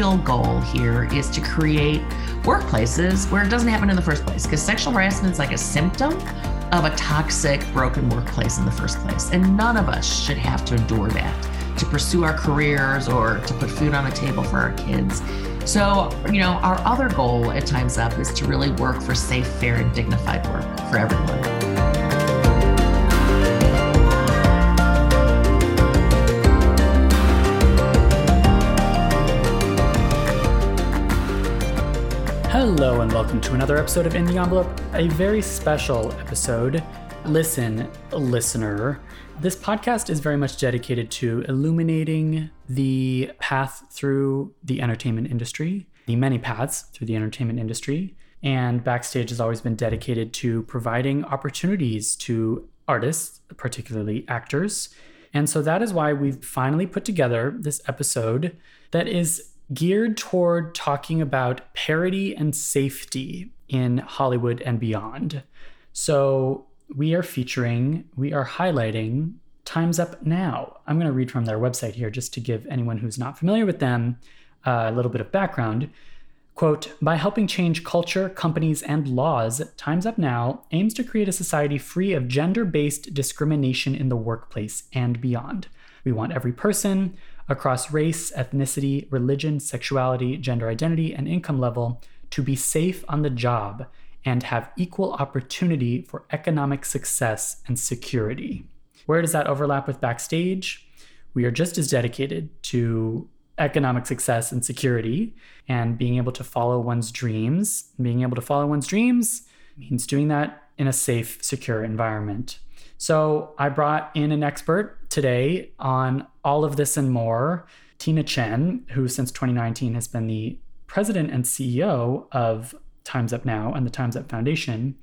Real goal here is to create workplaces where it doesn't happen in the first place because sexual harassment is like a symptom of a toxic, broken workplace in the first place. And none of us should have to endure that to pursue our careers or to put food on the table for our kids. So, you know, our other goal at Time's Up is to really work for safe, fair, and dignified work for everyone. Hello, and welcome to another episode of In the Envelope, a very special episode. Listen, listener, this podcast is very much dedicated to illuminating the path through the entertainment industry, the many paths through the entertainment industry. And Backstage has always been dedicated to providing opportunities to artists, particularly actors. And so that is why we've finally put together this episode that is geared toward talking about parity and safety in Hollywood and beyond. So we are featuring, we are highlighting Time's Up Now. I'm going to read from their website here just to give anyone who's not familiar with them uh, a little bit of background. Quote, by helping change culture, companies, and laws, Time's Up Now aims to create a society free of gender based discrimination in the workplace and beyond. We want every person, across race, ethnicity, religion, sexuality, gender identity, and income level to be safe on the job and have equal opportunity for economic success and security. Where does that overlap with backstage? We are just as dedicated to economic success and security and being able to follow one's dreams. Being able to follow one's dreams means doing that in a safe, secure environment. So I brought in an expert today on all of this and more, Tina Chen, who since 2019 has been the president and CEO of Time's Up Now and the Time's Up Foundation.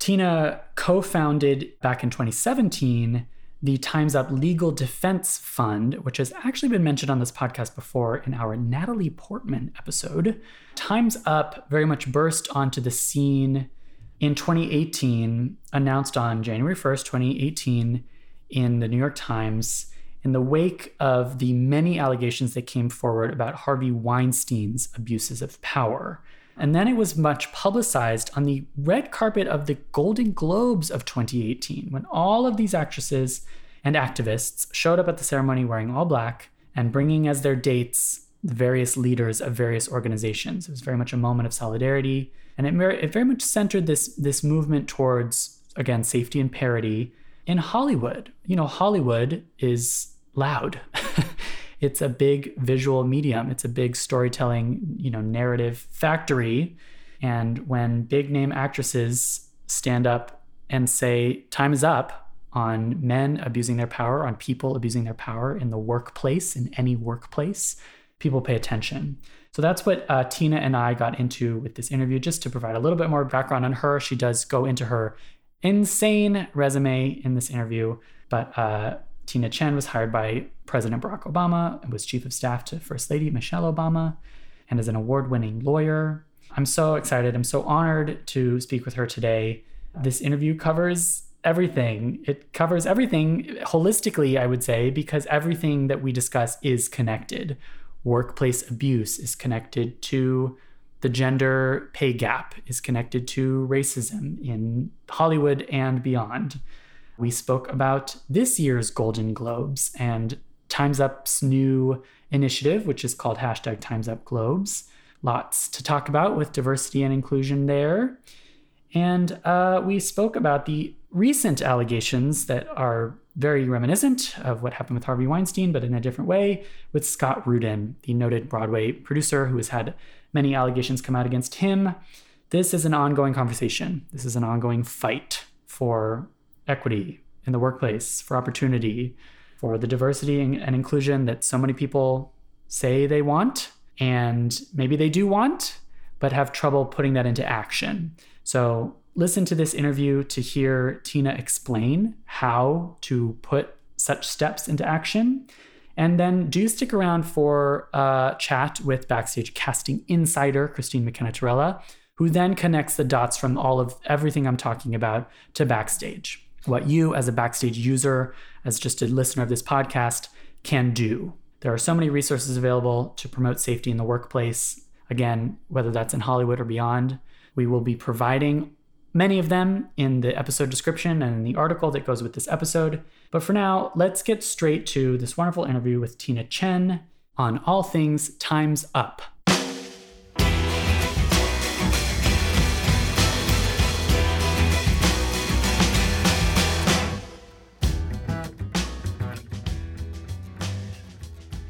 Tina co founded back in 2017 the Time's Up Legal Defense Fund, which has actually been mentioned on this podcast before in our Natalie Portman episode. Time's Up very much burst onto the scene in 2018, announced on January 1st, 2018, in the New York Times, in the wake of the many allegations that came forward about Harvey Weinstein's abuses of power. And then it was much publicized on the red carpet of the Golden Globes of 2018, when all of these actresses and activists showed up at the ceremony wearing all black and bringing as their dates the various leaders of various organizations. It was very much a moment of solidarity and it, it very much centered this this movement towards again safety and parity in Hollywood. You know, Hollywood is loud. it's a big visual medium. It's a big storytelling, you know, narrative factory. And when big name actresses stand up and say time is up on men abusing their power, on people abusing their power in the workplace, in any workplace, people pay attention. So that's what uh, Tina and I got into with this interview, just to provide a little bit more background on her. She does go into her insane resume in this interview, but uh, Tina Chen was hired by President Barack Obama and was chief of staff to First Lady Michelle Obama and is an award winning lawyer. I'm so excited. I'm so honored to speak with her today. This interview covers everything. It covers everything holistically, I would say, because everything that we discuss is connected workplace abuse is connected to the gender pay gap is connected to racism in Hollywood and beyond. We spoke about this year's Golden Globes and Time's Up's new initiative, which is called hashtag Time's Up Globes. Lots to talk about with diversity and inclusion there. And uh, we spoke about the recent allegations that are very reminiscent of what happened with Harvey Weinstein, but in a different way, with Scott Rudin, the noted Broadway producer who has had many allegations come out against him. This is an ongoing conversation. This is an ongoing fight for equity in the workplace, for opportunity, for the diversity and inclusion that so many people say they want, and maybe they do want, but have trouble putting that into action. So listen to this interview to hear Tina explain how to put such steps into action. And then do stick around for a chat with Backstage casting insider Christine McKenna Torella, who then connects the dots from all of everything I'm talking about to Backstage. What you, as a Backstage user, as just a listener of this podcast, can do. There are so many resources available to promote safety in the workplace. Again, whether that's in Hollywood or beyond, we will be providing many of them in the episode description and in the article that goes with this episode. But for now, let's get straight to this wonderful interview with Tina Chen on all things Time's Up.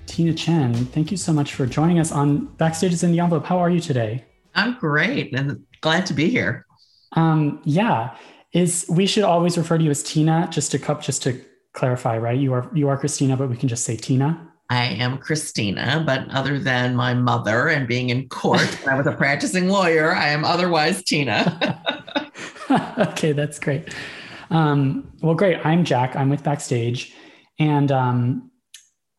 Tina Chen, thank you so much for joining us on Backstages in the Envelope. How are you today? I'm great and glad to be here. Um, yeah, is we should always refer to you as Tina, just to cup, just to clarify, right? You are you are Christina, but we can just say Tina. I am Christina, but other than my mother and being in court, I was a practicing lawyer. I am otherwise Tina. okay, that's great. Um, well, great. I'm Jack. I'm with Backstage, and um,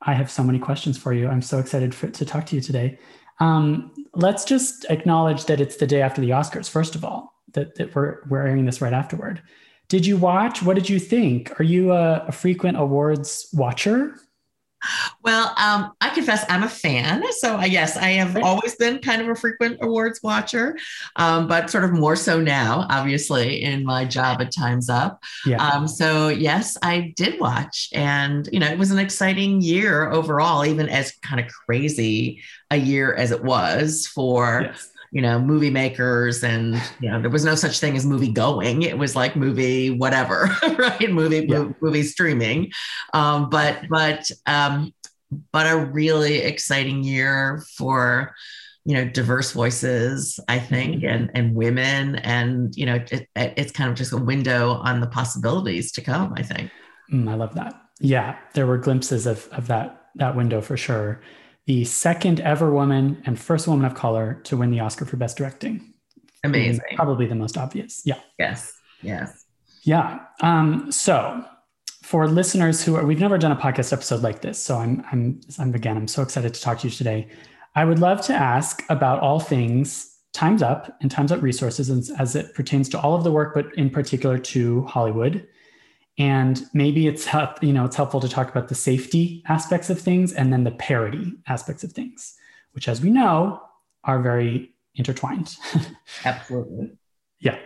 I have so many questions for you. I'm so excited for, to talk to you today. Um, let's just acknowledge that it's the day after the Oscars, first of all that, that we're, we're airing this right afterward. Did you watch? What did you think? Are you a, a frequent awards watcher? Well, um, I confess I'm a fan. So, uh, yes, I have always been kind of a frequent awards watcher, um, but sort of more so now, obviously, in my job at Time's Up. Yeah. Um, so, yes, I did watch. And, you know, it was an exciting year overall, even as kind of crazy a year as it was for. Yes you know, movie makers and, you know, there was no such thing as movie going. It was like movie, whatever, right? Movie, yeah. movie streaming. Um, but, but, um, but a really exciting year for, you know, diverse voices, I think, mm-hmm. and, and women. And, you know, it, it's kind of just a window on the possibilities to come, I think. Mm, I love that. Yeah. There were glimpses of, of that, that window for sure the second ever woman and first woman of color to win the Oscar for Best Directing. Amazing. Probably the most obvious. Yeah. Yes. Yes. Yeah. Um, so for listeners who are, we've never done a podcast episode like this. So I'm, I'm, I'm again, I'm so excited to talk to you today. I would love to ask about all things Time's Up and Time's Up resources as, as it pertains to all of the work, but in particular to Hollywood and maybe it's you know it's helpful to talk about the safety aspects of things and then the parity aspects of things which as we know are very intertwined. Absolutely. Yeah.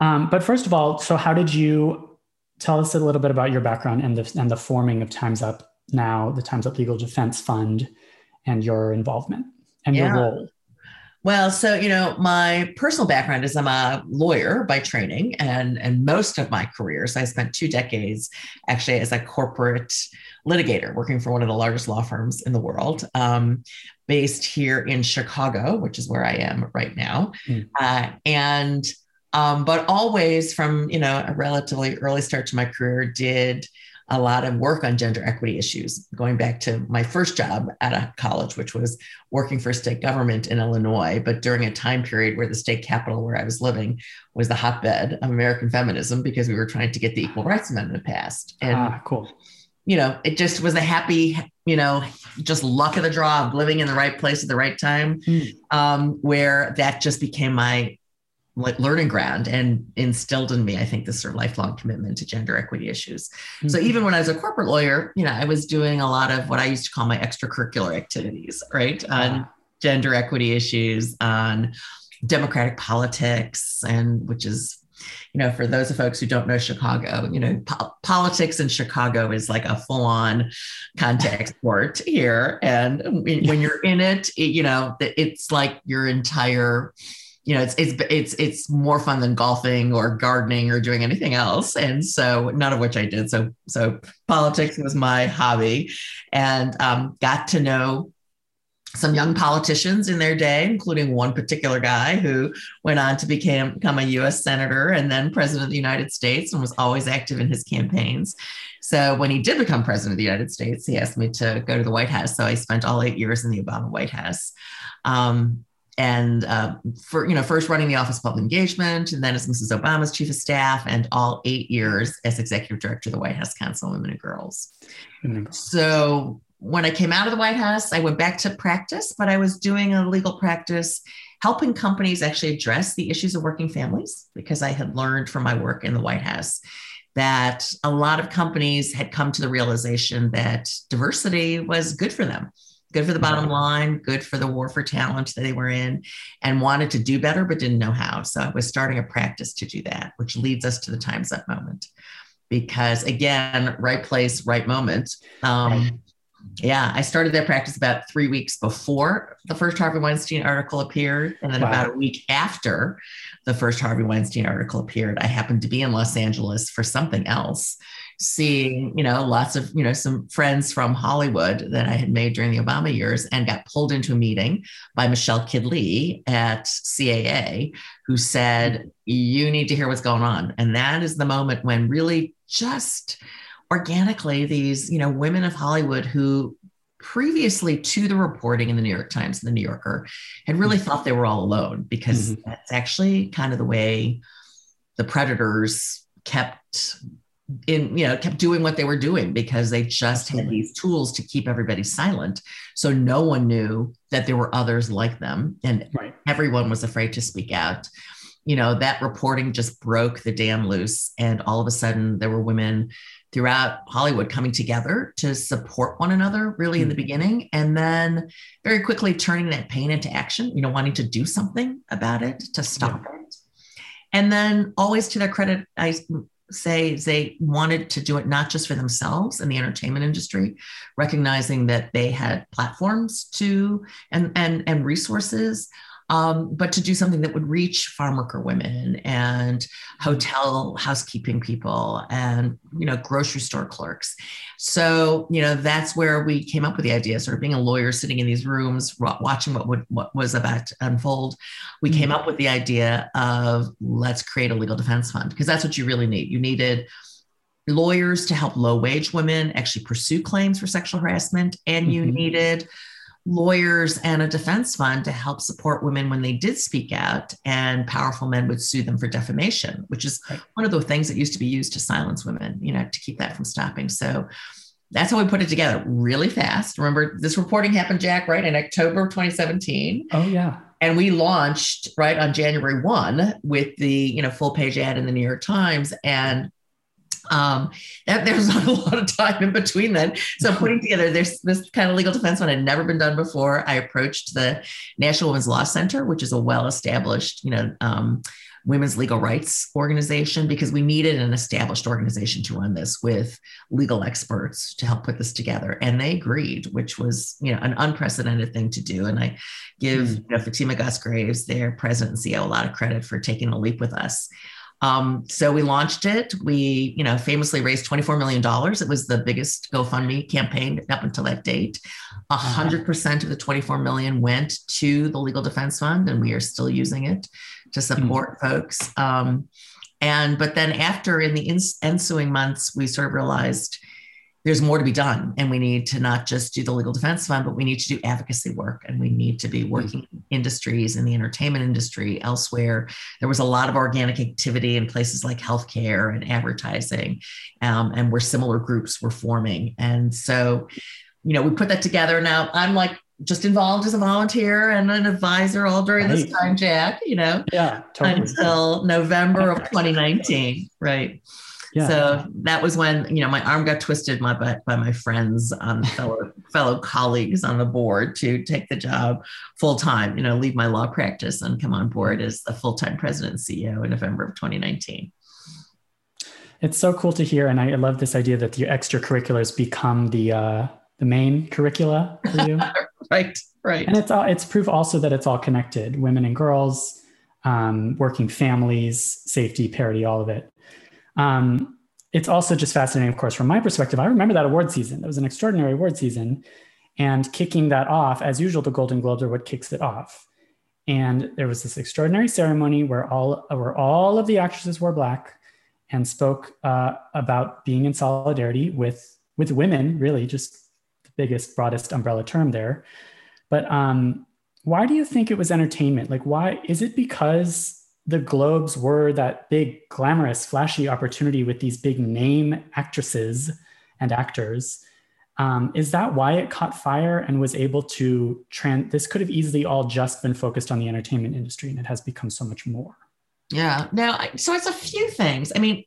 Um, but first of all so how did you tell us a little bit about your background and the and the forming of times up now the times up legal defense fund and your involvement and yeah. your role well, so you know, my personal background is I'm a lawyer by training, and and most of my careers I spent two decades actually as a corporate litigator, working for one of the largest law firms in the world, um, based here in Chicago, which is where I am right now, mm. uh, and um, but always from you know a relatively early start to my career did a lot of work on gender equity issues, going back to my first job at a college, which was working for state government in Illinois, but during a time period where the state capital where I was living was the hotbed of American feminism because we were trying to get the Equal Rights Amendment passed. And ah, cool. You know, it just was a happy, you know, just luck of the draw of living in the right place at the right time, mm. um, where that just became my learning ground and instilled in me, I think, this sort of lifelong commitment to gender equity issues. Mm-hmm. So even when I was a corporate lawyer, you know, I was doing a lot of what I used to call my extracurricular activities, right? On gender equity issues, on democratic politics, and which is you know, for those of folks who don't know Chicago, you know, po- politics in Chicago is like a full on contact sport here. And when you're in it, it, you know, it's like your entire you know, it's it's it's it's more fun than golfing or gardening or doing anything else. And so none of which I did. So so politics was my hobby, and um, got to know some young politicians in their day, including one particular guy who went on to become, become a US senator and then president of the United States and was always active in his campaigns. So when he did become president of the United States, he asked me to go to the White House. So I spent all eight years in the Obama White House. Um, and uh, for you know first running the office of public engagement and then as mrs obama's chief of staff and all eight years as executive director of the white house council on women and girls. So when I came out of the White House, I went back to practice, but I was doing a legal practice helping companies actually address the issues of working families because I had learned from my work in the White House that a lot of companies had come to the realization that diversity was good for them, good for the bottom line, good for the war for talent that they were in, and wanted to do better, but didn't know how. So I was starting a practice to do that, which leads us to the Time's Up moment. Because again, right place, right moment. Um, yeah, I started that practice about three weeks before the first Harvey Weinstein article appeared. And then wow. about a week after the first Harvey Weinstein article appeared, I happened to be in Los Angeles for something else, seeing, you know, lots of, you know, some friends from Hollywood that I had made during the Obama years and got pulled into a meeting by Michelle Kydd Lee at CAA, who said, You need to hear what's going on. And that is the moment when really just organically these you know women of hollywood who previously to the reporting in the new york times and the new yorker had really mm-hmm. thought they were all alone because mm-hmm. that's actually kind of the way the predators kept in you know kept doing what they were doing because they just had these tools to keep everybody silent so no one knew that there were others like them and right. everyone was afraid to speak out you know that reporting just broke the dam loose and all of a sudden there were women throughout Hollywood coming together to support one another really in the mm-hmm. beginning and then very quickly turning that pain into action, you know, wanting to do something about it to stop yeah. it. And then always to their credit, I say they wanted to do it not just for themselves in the entertainment industry, recognizing that they had platforms to and and and resources um, but to do something that would reach farm worker women and hotel housekeeping people and you know grocery store clerks so you know that's where we came up with the idea sort of being a lawyer sitting in these rooms watching what would what was about to unfold we came mm-hmm. up with the idea of let's create a legal defense fund because that's what you really need you needed lawyers to help low wage women actually pursue claims for sexual harassment and you mm-hmm. needed lawyers and a defense fund to help support women when they did speak out and powerful men would sue them for defamation which is one of the things that used to be used to silence women you know to keep that from stopping. So that's how we put it together really fast. Remember this reporting happened jack right in october 2017 oh yeah. And we launched right on january 1 with the you know full page ad in the new york times and um, that there's not a lot of time in between then. So putting together this this kind of legal defense one had never been done before. I approached the National Women's Law Center, which is a well-established, you know, um, women's legal rights organization, because we needed an established organization to run this with legal experts to help put this together. And they agreed, which was, you know, an unprecedented thing to do. And I give mm. you know, Fatima Goss Graves, their president and CEO, a lot of credit for taking a leap with us. Um, so we launched it. We, you know, famously raised $24 million. It was the biggest GoFundMe campaign up until that date. A hundred percent of the 24 million went to the Legal Defense Fund, and we are still using it to support mm-hmm. folks. Um, and but then after in the ensuing months, we sort of realized there's more to be done and we need to not just do the legal defense fund but we need to do advocacy work and we need to be mm-hmm. working in industries in the entertainment industry elsewhere there was a lot of organic activity in places like healthcare and advertising um, and where similar groups were forming and so you know we put that together now i'm like just involved as a volunteer and an advisor all during right. this time jack you know yeah totally. until november of 2019 right yeah. So that was when you know my arm got twisted my by by my friends, um, fellow fellow colleagues on the board to take the job full time. You know, leave my law practice and come on board as the full time president and CEO in November of 2019. It's so cool to hear, and I love this idea that your extracurriculars become the uh, the main curricula for you. right, right. And it's all it's proof also that it's all connected. Women and girls um, working families, safety, parity, all of it. Um, it's also just fascinating, of course, from my perspective. I remember that award season. It was an extraordinary award season. And kicking that off, as usual, the Golden Globes are what kicks it off. And there was this extraordinary ceremony where all where all of the actresses were black and spoke uh, about being in solidarity with with women. Really, just the biggest, broadest umbrella term there. But um, why do you think it was entertainment? Like, why is it because the Globes were that big, glamorous, flashy opportunity with these big name actresses and actors. Um, is that why it caught fire and was able to trans? This could have easily all just been focused on the entertainment industry, and it has become so much more. Yeah. Now, so it's a few things. I mean,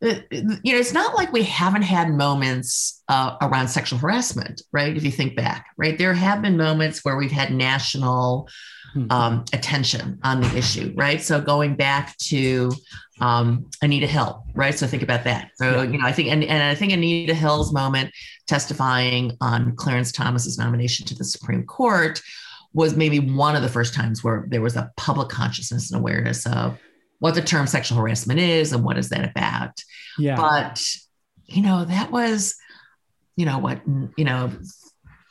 you know, it's not like we haven't had moments uh, around sexual harassment, right? If you think back, right, there have been moments where we've had national mm-hmm. um, attention on the issue, right? So going back to um, Anita Hill, right? So think about that. So you know, I think, and, and I think Anita Hill's moment testifying on Clarence Thomas's nomination to the Supreme Court was maybe one of the first times where there was a public consciousness and awareness of what the term sexual harassment is and what is that about. Yeah. But you know, that was, you know, what you know,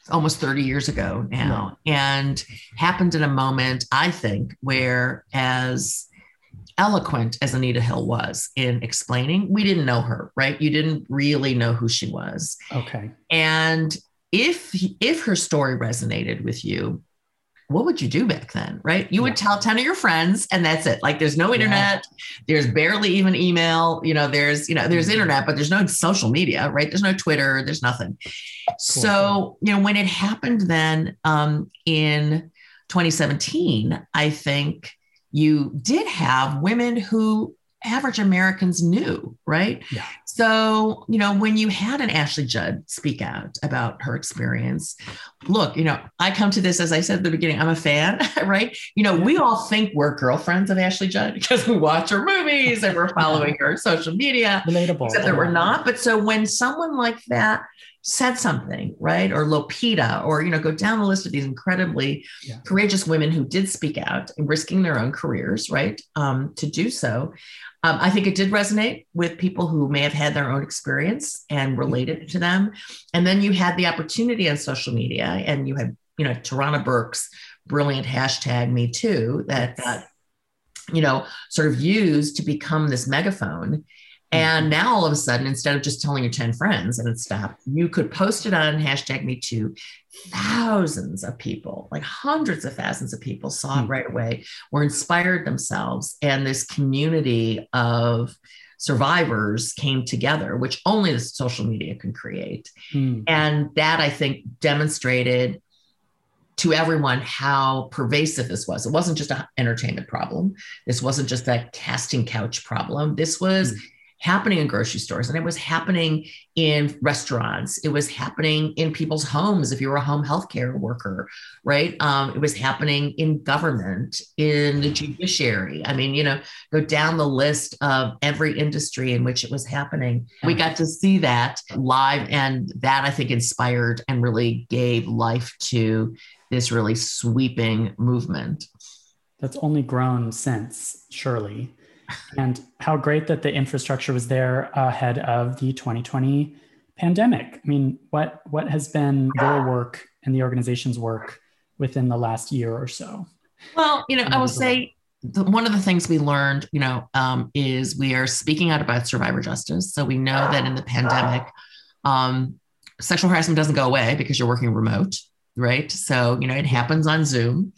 almost 30 years ago now yeah. and happened in a moment i think where as eloquent as anita hill was in explaining we didn't know her right you didn't really know who she was okay and if if her story resonated with you what would you do back then? Right. You would tell 10 of your friends and that's it. Like there's no internet. Yeah. There's barely even email. You know, there's, you know, there's mm-hmm. internet, but there's no social media, right? There's no Twitter. There's nothing. Cool. So, you know, when it happened then um, in 2017, I think you did have women who average Americans knew, right? Yeah. So, you know, when you had an Ashley Judd speak out about her experience, look, you know, I come to this, as I said at the beginning, I'm a fan, right? You know, we all think we're girlfriends of Ashley Judd because we watch her movies and we're following her social media. Relatable. Except that we're not. But so when someone like that said something, right? Or Lupita, or, you know, go down the list of these incredibly yeah. courageous women who did speak out and risking their own careers, right? Um, to do so. Um, I think it did resonate with people who may have had their own experience and related to them. And then you had the opportunity on social media, and you had, you know, Tarana Burke's brilliant hashtag Me Too that that you know sort of used to become this megaphone and mm-hmm. now all of a sudden, instead of just telling your 10 friends and it stopped, you could post it on hashtag me too. Thousands of people, like hundreds of thousands of people saw it hmm. right away, were inspired themselves. And this community of survivors came together, which only the social media can create. Mm. And that I think demonstrated to everyone how pervasive this was. It wasn't just an entertainment problem. This wasn't just a casting couch problem. This was mm happening in grocery stores and it was happening in restaurants. It was happening in people's homes if you were a home healthcare worker right? Um, it was happening in government in the judiciary. I mean you know go down the list of every industry in which it was happening. We got to see that live and that i think inspired and really gave life to this really sweeping movement. That's only grown since surely and how great that the infrastructure was there ahead of the 2020 pandemic. I mean, what what has been your work and the organization's work within the last year or so? Well, you know, I will say the, one of the things we learned, you know, um, is we are speaking out about survivor justice. So we know that in the pandemic, um, sexual harassment doesn't go away because you're working remote right? So, you know, it happens on Zoom.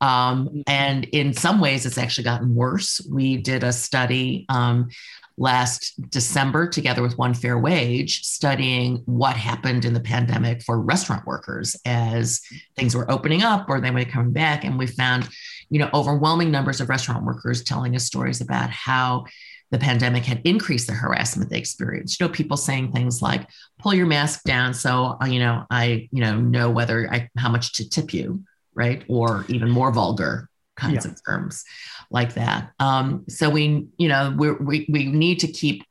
Um, and in some ways, it's actually gotten worse. We did a study um, last December together with One Fair Wage, studying what happened in the pandemic for restaurant workers as things were opening up or they were coming back. And we found, you know, overwhelming numbers of restaurant workers telling us stories about how the pandemic had increased the harassment they experienced. You know, people saying things like, "Pull your mask down," so uh, you know, I you know know whether I how much to tip you, right? Or even more vulgar kinds yeah. of terms like that. Um, so we, you know, we we we need to keep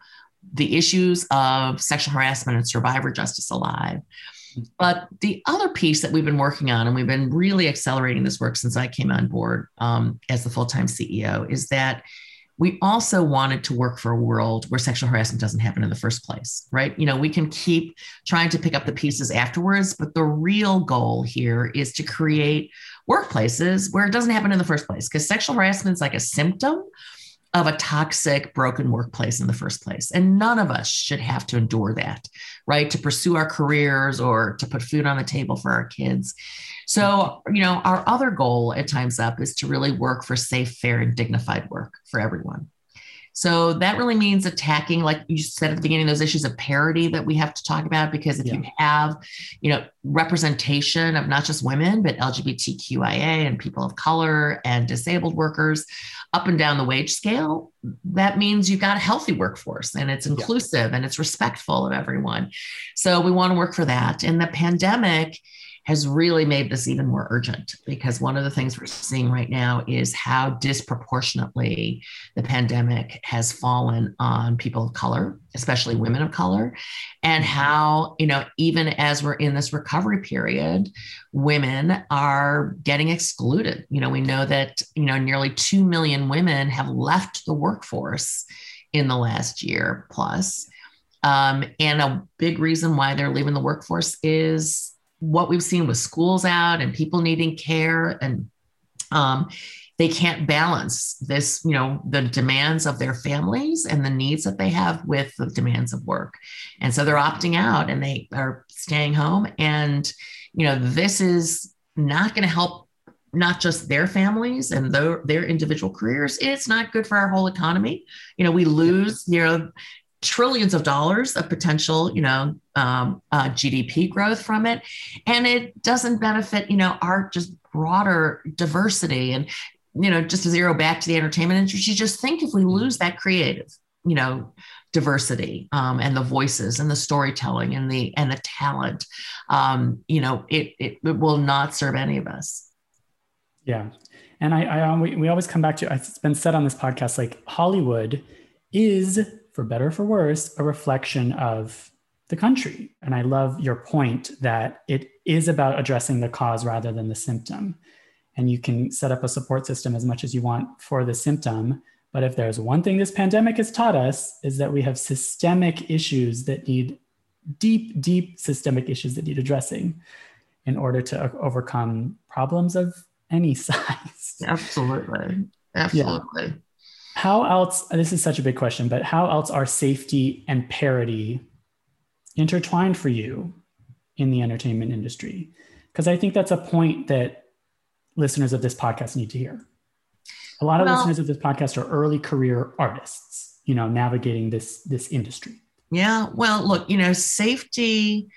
the issues of sexual harassment and survivor justice alive. But the other piece that we've been working on, and we've been really accelerating this work since I came on board um, as the full time CEO, is that we also wanted to work for a world where sexual harassment doesn't happen in the first place, right? You know, we can keep trying to pick up the pieces afterwards, but the real goal here is to create workplaces where it doesn't happen in the first place because sexual harassment is like a symptom of a toxic, broken workplace in the first place. And none of us should have to endure that, right? To pursue our careers or to put food on the table for our kids. So, you know, our other goal at Time's Up is to really work for safe, fair, and dignified work for everyone. So that really means attacking, like you said at the beginning, those issues of parity that we have to talk about. Because if yeah. you have, you know, representation of not just women, but LGBTQIA and people of color and disabled workers up and down the wage scale, that means you've got a healthy workforce and it's inclusive yeah. and it's respectful of everyone. So we want to work for that. In the pandemic, has really made this even more urgent because one of the things we're seeing right now is how disproportionately the pandemic has fallen on people of color, especially women of color, and how, you know, even as we're in this recovery period, women are getting excluded. You know, we know that, you know, nearly 2 million women have left the workforce in the last year plus. Um, and a big reason why they're leaving the workforce is what we've seen with schools out and people needing care and um, they can't balance this you know the demands of their families and the needs that they have with the demands of work. And so they're opting out and they are staying home. And you know this is not going to help not just their families and their, their individual careers. It's not good for our whole economy. You know we lose you know trillions of dollars of potential, you know, um, uh, GDP growth from it, and it doesn't benefit, you know, our just broader diversity. And you know, just to zero back to the entertainment industry, just think if we lose that creative, you know, diversity um, and the voices and the storytelling and the and the talent, um, you know, it, it it will not serve any of us. Yeah, and I, I we, we always come back to it's been said on this podcast like Hollywood is for better for worse, a reflection of the country. And I love your point that it is about addressing the cause rather than the symptom. And you can set up a support system as much as you want for the symptom. But if there's one thing this pandemic has taught us, is that we have systemic issues that need deep, deep systemic issues that need addressing in order to overcome problems of any size. Absolutely. Absolutely. Yeah how else this is such a big question but how else are safety and parity intertwined for you in the entertainment industry? Because i think that's a point that listeners of this podcast need to hear. A lot of well, listeners of this podcast are early career artists you know navigating this this industry. Yeah well look you know safety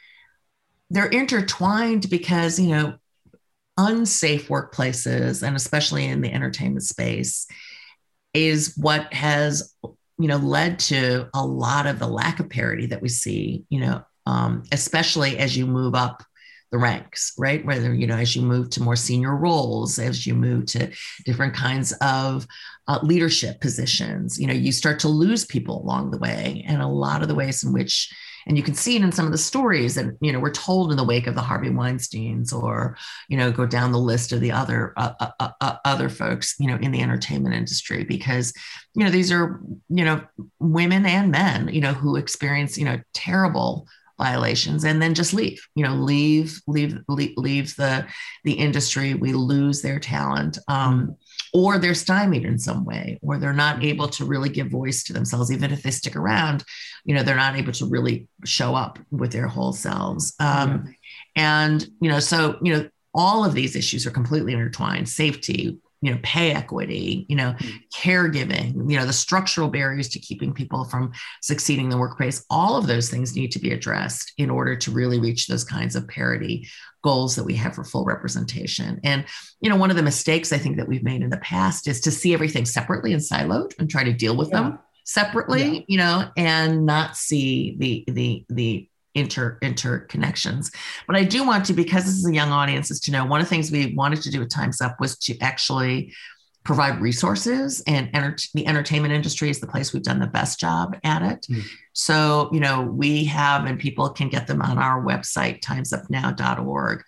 they're intertwined because you know unsafe workplaces and especially in the entertainment space is what has you know led to a lot of the lack of parity that we see you know um, especially as you move up the ranks right? Whether you know as you move to more senior roles as you move to different kinds of uh, leadership positions you know you start to lose people along the way. And a lot of the ways in which and you can see it in some of the stories that you know we're told in the wake of the Harvey Weinstein's, or you know go down the list of the other uh, uh, uh, uh, other folks you know in the entertainment industry because you know these are you know women and men you know who experience you know terrible violations and then just leave you know leave leave leave, leave the the industry. We lose their talent. Um, or they're stymied in some way or they're not able to really give voice to themselves even if they stick around you know they're not able to really show up with their whole selves. Um, and you know so you know all of these issues are completely intertwined. Safety you know pay equity you know mm-hmm. caregiving you know the structural barriers to keeping people from succeeding in the workplace all of those things need to be addressed in order to really reach those kinds of parity goals that we have for full representation and you know one of the mistakes i think that we've made in the past is to see everything separately and siloed and try to deal with yeah. them separately yeah. you know and not see the the the inter interconnections. But I do want to, because this is a young audience, is to know one of the things we wanted to do with Times Up was to actually provide resources and enter- the entertainment industry is the place we've done the best job at it mm. so you know we have and people can get them on our website timesupnow.org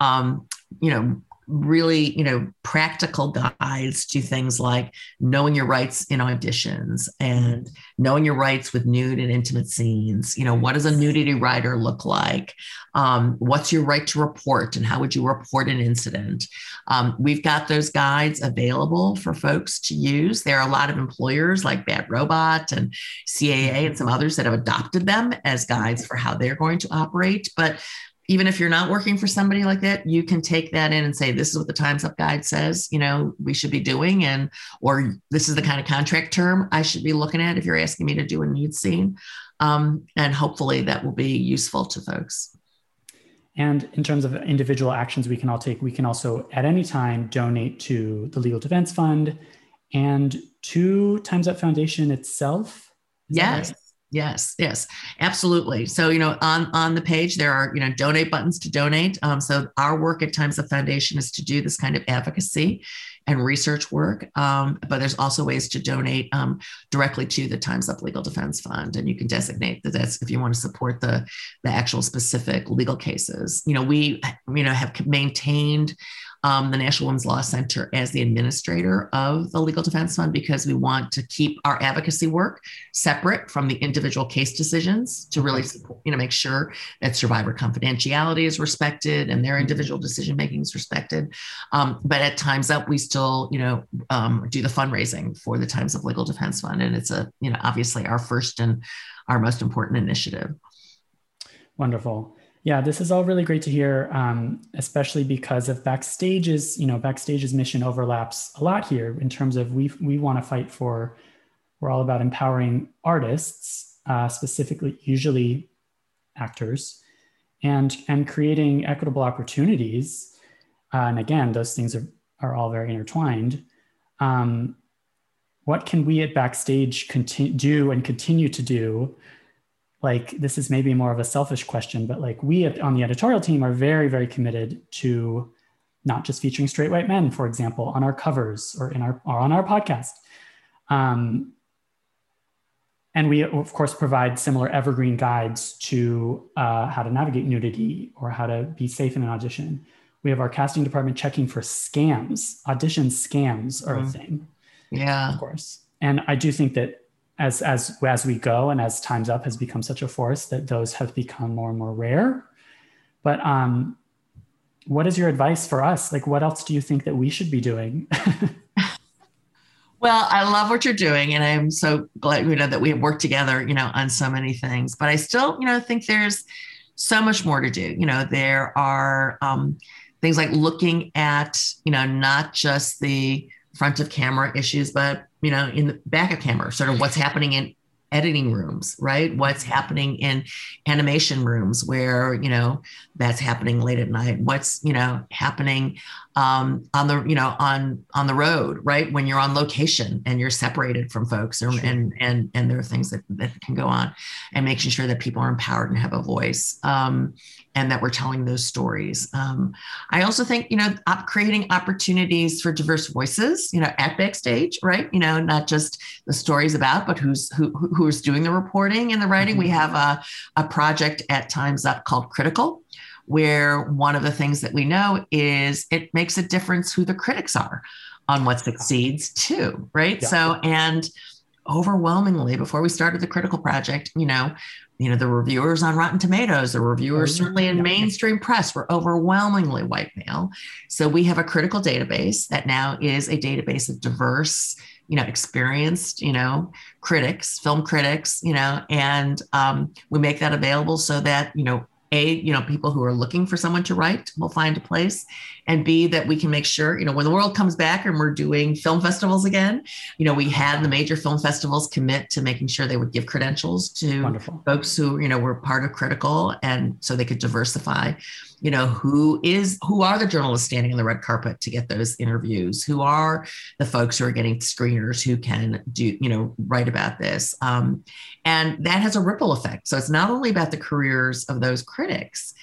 um, you know really you know practical guides to things like knowing your rights in auditions and knowing your rights with nude and intimate scenes. You know what does a nudity rider look like? Um, what's your right to report and how would you report an incident? Um, we've got those guides available for folks to use. There are a lot of employers like bad robot and caa and some others that have adopted them as guides for how they're going to operate but even if you're not working for somebody like that, you can take that in and say, this is what the Time's Up guide says, you know, we should be doing. And, or this is the kind of contract term I should be looking at if you're asking me to do a nude scene. Um, and hopefully that will be useful to folks. And in terms of individual actions we can all take, we can also at any time donate to the Legal Defense Fund and to Time's Up Foundation itself. Yes. Yes, yes, absolutely. So, you know, on on the page there are, you know, donate buttons to donate. Um, so our work at Times Up Foundation is to do this kind of advocacy and research work. Um, but there's also ways to donate um, directly to the Times Up Legal Defense Fund, and you can designate that that's if you want to support the the actual specific legal cases. You know, we you know have maintained um, the National Women's Law Center as the administrator of the Legal Defense Fund because we want to keep our advocacy work separate from the individual case decisions to really support, you know make sure that survivor confidentiality is respected and their individual decision making is respected. Um, but at Times Up, we still you know um, do the fundraising for the Times Up Legal Defense Fund, and it's a you know obviously our first and our most important initiative. Wonderful. Yeah, this is all really great to hear, um, especially because of Backstage's, you know, Backstage's mission overlaps a lot here in terms of we we want to fight for, we're all about empowering artists, uh, specifically usually actors, and and creating equitable opportunities. Uh, and again, those things are are all very intertwined. Um, what can we at Backstage continue, do and continue to do like this is maybe more of a selfish question but like we on the editorial team are very very committed to not just featuring straight white men for example on our covers or in our or on our podcast. Um, and we of course provide similar evergreen guides to uh, how to navigate nudity or how to be safe in an audition. We have our casting department checking for scams. Audition scams are mm. a thing yeah. of course. And i do think that as as as we go and as times up has become such a force that those have become more and more rare. But um what is your advice for us? Like what else do you think that we should be doing? Well i love what you're doing and i'm so glad you know that we have worked together you know on so many things. But i still you know think there's so much more to do. You know there are um, things like looking at you know not just the front of camera issues but you know, in the back of camera, sort of what's happening in editing rooms, right? What's happening in animation rooms where, you know, that's happening late at night. What's, you know, happening um, on the, you know, on on the road, right? When you're on location and you're separated from folks or, sure. and and and there are things that, that can go on and making sure that people are empowered and have a voice. Um, and that we're telling those stories. Um, I also think, you know, op- creating opportunities for diverse voices, you know, at backstage, right? You know, not just the stories about, but who's who who's doing the reporting and the writing. Mm-hmm. We have a, a project at Times Up called Critical, where one of the things that we know is it makes a difference who the critics are on what succeeds too, right? Yeah. So and overwhelmingly before we started the critical project you know you know the reviewers on rotten tomatoes the reviewers oh, certainly in mainstream press were overwhelmingly white male so we have a critical database that now is a database of diverse you know experienced you know critics film critics you know and um, we make that available so that you know a you know people who are looking for someone to write will find a place and b that we can make sure you know when the world comes back and we're doing film festivals again you know we had the major film festivals commit to making sure they would give credentials to Wonderful. folks who you know were part of critical and so they could diversify you know who is who are the journalists standing on the red carpet to get those interviews? Who are the folks who are getting screeners who can do you know write about this? Um, and that has a ripple effect. So it's not only about the careers of those critics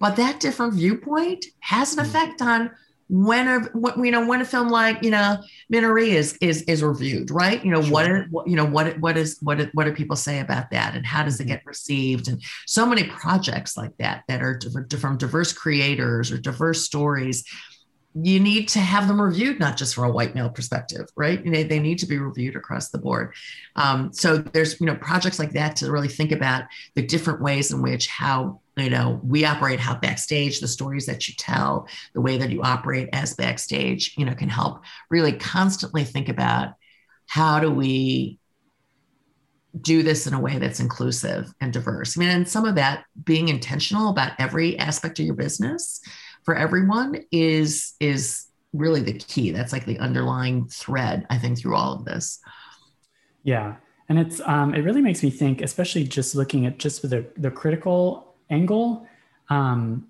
but that different viewpoint has an hmm. effect on when are what you know when a film like you know Minari is is is reviewed, right? You know sure. what, what you know what what is what what do people say about that, and how does it mm-hmm. get received? And so many projects like that that are from diverse creators or diverse stories you need to have them reviewed not just from a white male perspective right you know, they need to be reviewed across the board um, so there's you know projects like that to really think about the different ways in which how you know we operate how backstage the stories that you tell the way that you operate as backstage you know can help really constantly think about how do we do this in a way that's inclusive and diverse i mean and some of that being intentional about every aspect of your business for everyone is is really the key. That's like the underlying thread, I think, through all of this. Yeah. And it's um, it really makes me think, especially just looking at just the the critical angle, um,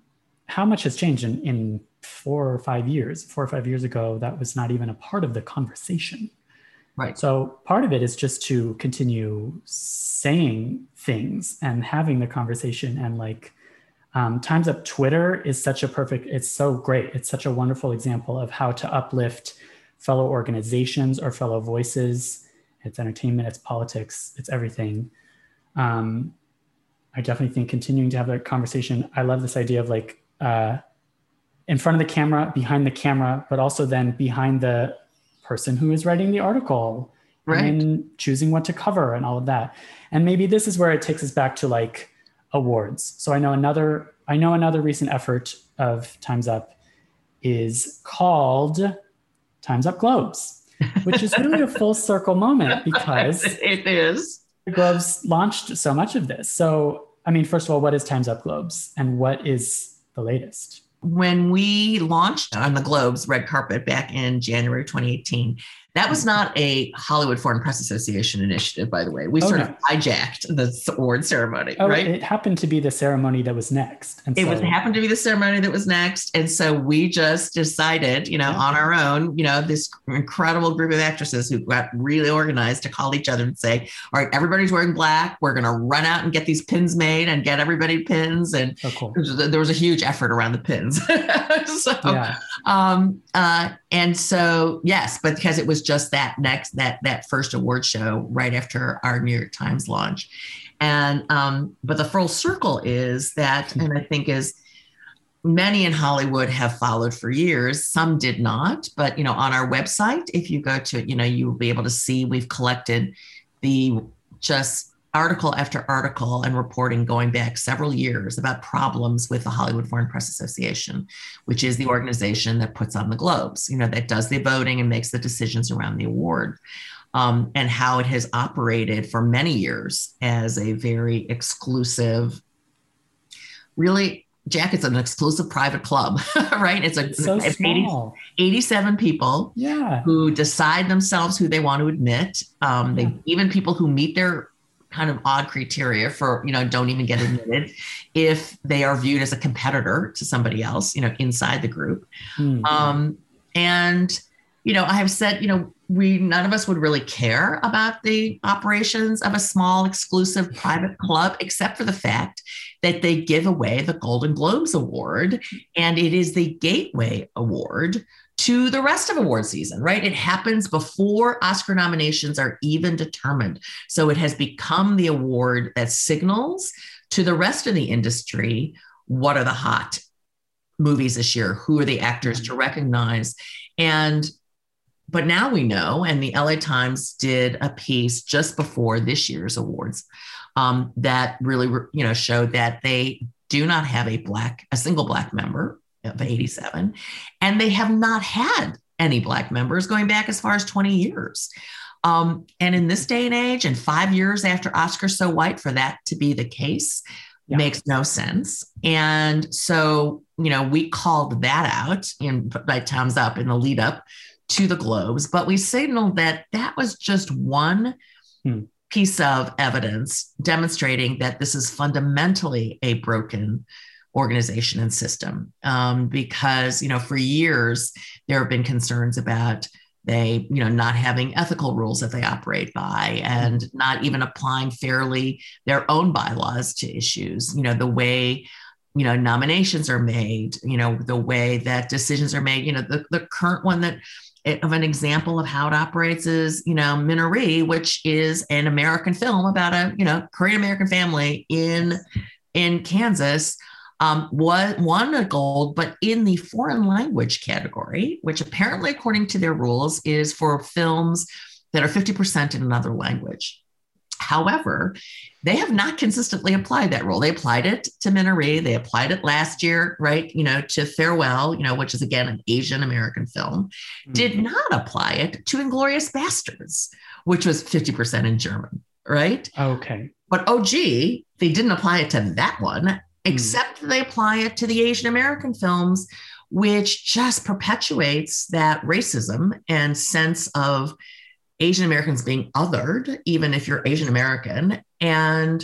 how much has changed in, in four or five years. Four or five years ago, that was not even a part of the conversation. Right. So part of it is just to continue saying things and having the conversation and like um, Times Up Twitter is such a perfect, it's so great. It's such a wonderful example of how to uplift fellow organizations or fellow voices. It's entertainment, it's politics, it's everything. Um, I definitely think continuing to have that conversation. I love this idea of like uh, in front of the camera, behind the camera, but also then behind the person who is writing the article right. and choosing what to cover and all of that. And maybe this is where it takes us back to like awards. So I know another I know another recent effort of Times Up is called Times Up Globes, which is really a full circle moment because it is. Globes launched so much of this. So I mean, first of all, what is Times Up Globes and what is the latest? When we launched on the Globes red carpet back in January 2018, that was not a Hollywood Foreign Press Association initiative, by the way. We oh, sort no. of hijacked the award ceremony, oh, right? It happened to be the ceremony that was next. And it so, was happened to be the ceremony that was next. And so we just decided, you know, yeah. on our own, you know, this incredible group of actresses who got really organized to call each other and say, all right, everybody's wearing black. We're going to run out and get these pins made and get everybody pins. And oh, cool. there was a huge effort around the pins. so, yeah. um, uh, and so, yes, but because it was just that next that that first award show right after our New York Times launch. And um, but the full circle is that, and I think is many in Hollywood have followed for years. Some did not, but you know, on our website, if you go to, you know, you will be able to see we've collected the just article after article and reporting going back several years about problems with the Hollywood Foreign Press Association, which is the organization that puts on the globes, you know, that does the voting and makes the decisions around the award. Um, and how it has operated for many years as a very exclusive, really Jack, it's an exclusive private club, right? It's a it's so it's 80, 87 people yeah. who decide themselves who they want to admit. Um, yeah. They even people who meet their kind of odd criteria for you know don't even get admitted if they are viewed as a competitor to somebody else you know inside the group mm-hmm. um, and you know i have said you know we none of us would really care about the operations of a small exclusive private club except for the fact that they give away the golden globes award and it is the gateway award to the rest of award season, right? It happens before Oscar nominations are even determined. So it has become the award that signals to the rest of the industry what are the hot movies this year? Who are the actors to recognize? And but now we know, and the LA Times did a piece just before this year's awards um, that really, you know, showed that they do not have a black, a single black member of 87. And they have not had any Black members going back as far as 20 years. Um, and in this day and age, and five years after Oscar So White, for that to be the case yeah. makes no sense. And so, you know, we called that out in by Times Up in the lead up to the Globes, but we signaled that that was just one hmm. piece of evidence demonstrating that this is fundamentally a broken organization and system. Um, because you know for years there have been concerns about they you know not having ethical rules that they operate by and not even applying fairly their own bylaws to issues. You know the way you know nominations are made you know the way that decisions are made. You know the, the current one that of an example of how it operates is you know minari which is an american film about a you know korean american family in in kansas um, was won a gold, but in the foreign language category, which apparently, according to their rules, is for films that are 50% in another language. However, they have not consistently applied that rule. They applied it to Minari. They applied it last year, right? You know, to Farewell, you know, which is again an Asian American film. Mm-hmm. Did not apply it to Inglourious Basterds, which was 50% in German, right? Okay. But OG, they didn't apply it to that one. Hmm. except they apply it to the Asian American films, which just perpetuates that racism and sense of Asian Americans being othered, even if you're Asian American. And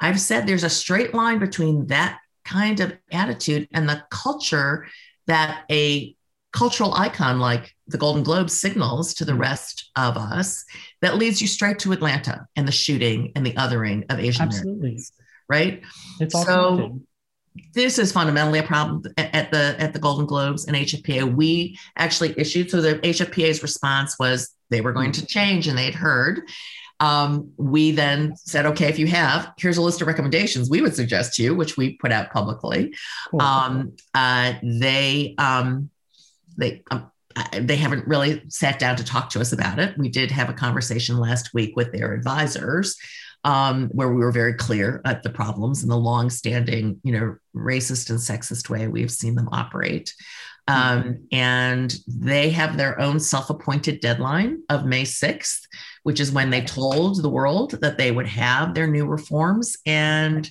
I've said there's a straight line between that kind of attitude and the culture that a cultural icon like the Golden Globe signals to the hmm. rest of us that leads you straight to Atlanta and the shooting and the othering of Asian Absolutely. Americans right? It's all so connected. this is fundamentally a problem at the at the Golden Globes and HFPA. We actually issued so the HFPA's response was they were going to change and they'd heard. Um, we then said, okay, if you have, here's a list of recommendations we would suggest to you, which we put out publicly. Cool. Um, uh, they um, they um, they haven't really sat down to talk to us about it. We did have a conversation last week with their advisors um, where we were very clear at the problems and the long-standing, you know, racist and sexist way we've seen them operate. Um, mm-hmm. and they have their own self-appointed deadline of May 6th, which is when they told the world that they would have their new reforms. And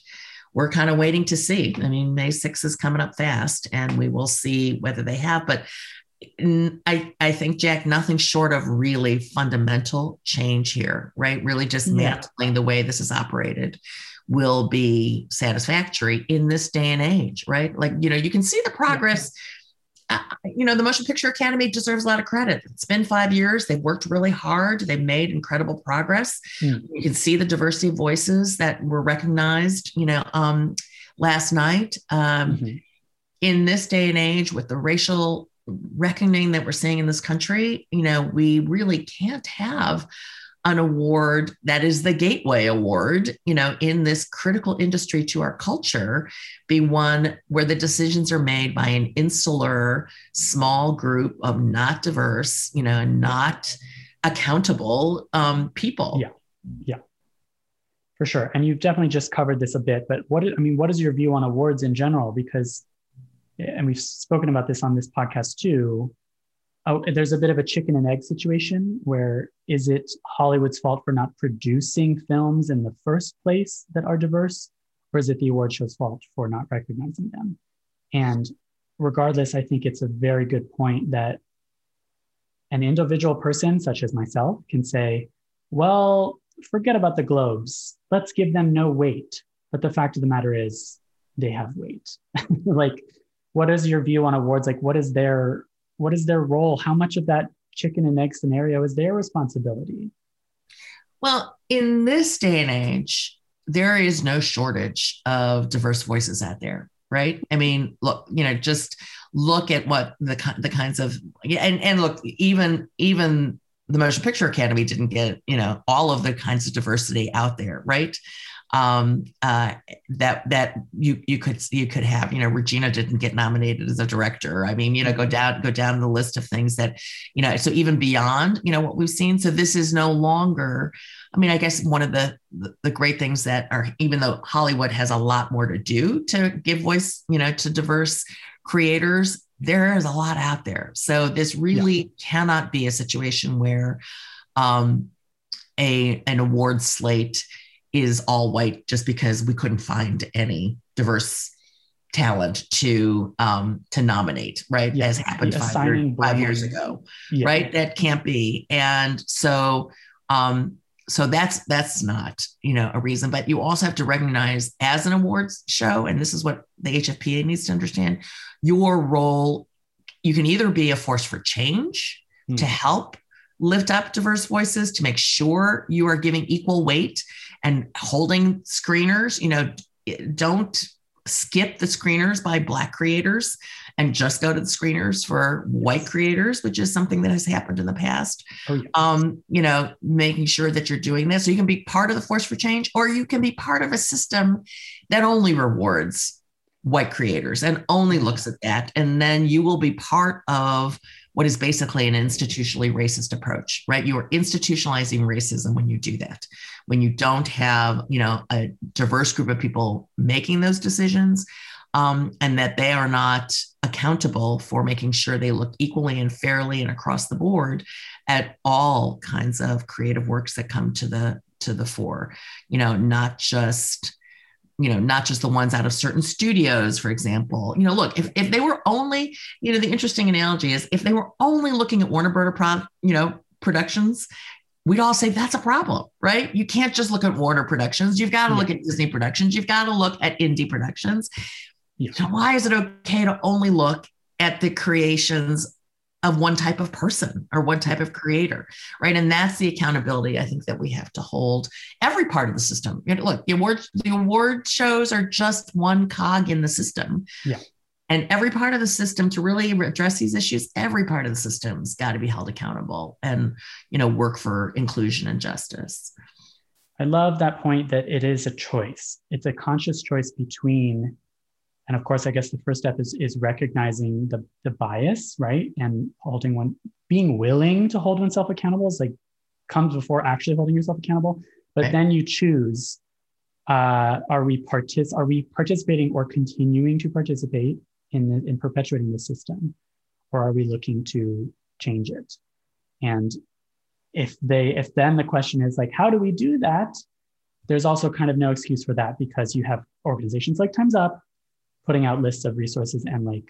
we're kind of waiting to see. I mean, May 6th is coming up fast, and we will see whether they have. But I, I think, Jack, nothing short of really fundamental change here, right? Really just yeah. the way this is operated will be satisfactory in this day and age, right? Like, you know, you can see the progress. Yeah. Uh, you know, the Motion Picture Academy deserves a lot of credit. It's been five years. They've worked really hard. They've made incredible progress. Mm. You can see the diversity of voices that were recognized, you know, um, last night. Um, mm-hmm. In this day and age, with the racial reckoning that we're seeing in this country, you know, we really can't have an award that is the gateway award, you know, in this critical industry to our culture, be one where the decisions are made by an insular, small group of not diverse, you know, not accountable um, people. Yeah, yeah, for sure. And you've definitely just covered this a bit, but what I mean, what is your view on awards in general? Because and we've spoken about this on this podcast too. Oh, there's a bit of a chicken and egg situation where is it Hollywood's fault for not producing films in the first place that are diverse, or is it the award show's fault for not recognizing them? And regardless, I think it's a very good point that an individual person such as myself can say, well, forget about the globes. Let's give them no weight. But the fact of the matter is, they have weight. like what is your view on awards? Like, what is their what is their role? How much of that chicken and egg scenario is their responsibility? Well, in this day and age, there is no shortage of diverse voices out there, right? I mean, look, you know, just look at what the the kinds of and and look, even even the Motion Picture Academy didn't get, you know, all of the kinds of diversity out there, right? Um, uh, that that you you could you could have. You know, Regina didn't get nominated as a director. I mean, you know, go down go down the list of things that you know. So even beyond you know what we've seen. So this is no longer. I mean, I guess one of the, the the great things that are even though Hollywood has a lot more to do to give voice, you know, to diverse creators, there is a lot out there. So this really yeah. cannot be a situation where um, a an award slate is all white just because we couldn't find any diverse talent to um, to nominate, right? As happened five, years, five years ago, yeah. right? That can't be. And so um, so that's that's not you know a reason but you also have to recognize as an awards show and this is what the hfpa needs to understand your role you can either be a force for change mm. to help lift up diverse voices to make sure you are giving equal weight and holding screeners, you know, don't skip the screeners by black creators and just go to the screeners for white creators, which is something that has happened in the past. Oh, yes. um, you know, making sure that you're doing this. So you can be part of the force for change, or you can be part of a system that only rewards white creators and only looks at that. And then you will be part of what is basically an institutionally racist approach, right? You are institutionalizing racism when you do that. When you don't have, you know, a diverse group of people making those decisions, um, and that they are not accountable for making sure they look equally and fairly and across the board at all kinds of creative works that come to the to the fore. You know, not just you know not just the ones out of certain studios for example. You know look if, if they were only you know the interesting analogy is if they were only looking at warner brother pro, you know productions we'd all say that's a problem right? You can't just look at warner productions. You've got to yeah. look at disney productions. You've got to look at indie productions. Yeah. so why is it okay to only look at the creations of one type of person or one type of creator, right? And that's the accountability I think that we have to hold every part of the system. look, the award the award shows are just one cog in the system. Yeah. And every part of the system to really address these issues, every part of the system's got to be held accountable and you know work for inclusion and justice. I love that point that it is a choice. It's a conscious choice between and of course i guess the first step is is recognizing the the bias right? And holding one being willing to hold oneself accountable is like comes before actually holding yourself accountable. But right. then you choose uh, are we partic- are we participating or continuing to participate in the, in perpetuating the system? Or are we looking to change it? And if they if then the question is like how do we do that? There's also kind of no excuse for that because you have organizations like times up putting out lists of resources and like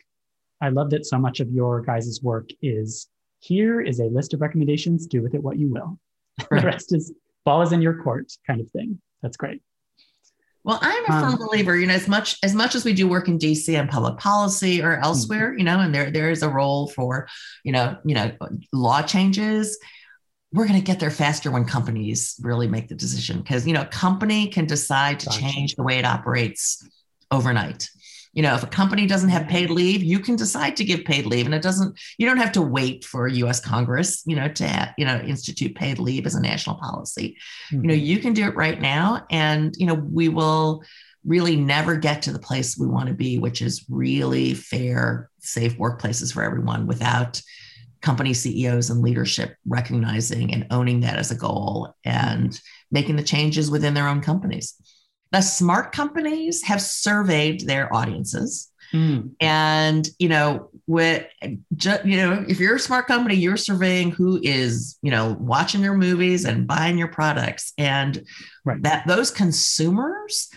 i love that so much of your guys' work is here is a list of recommendations do with it what you will. Right. the rest is ball is in your court kind of thing. That's great. Well i'm a firm um, believer you know as much as much as we do work in dc and public policy or elsewhere mm-hmm. you know and there there is a role for you know you know law changes we're going to get there faster when companies really make the decision because you know a company can decide to change the way it operates overnight you know if a company doesn't have paid leave you can decide to give paid leave and it doesn't you don't have to wait for us congress you know to have, you know institute paid leave as a national policy mm-hmm. you know you can do it right now and you know we will really never get to the place we want to be which is really fair safe workplaces for everyone without company CEOs and leadership recognizing and owning that as a goal and making the changes within their own companies. The smart companies have surveyed their audiences. Mm. And you know, with just you know, if you're a smart company, you're surveying who is you know watching your movies and buying your products, and right. that those consumers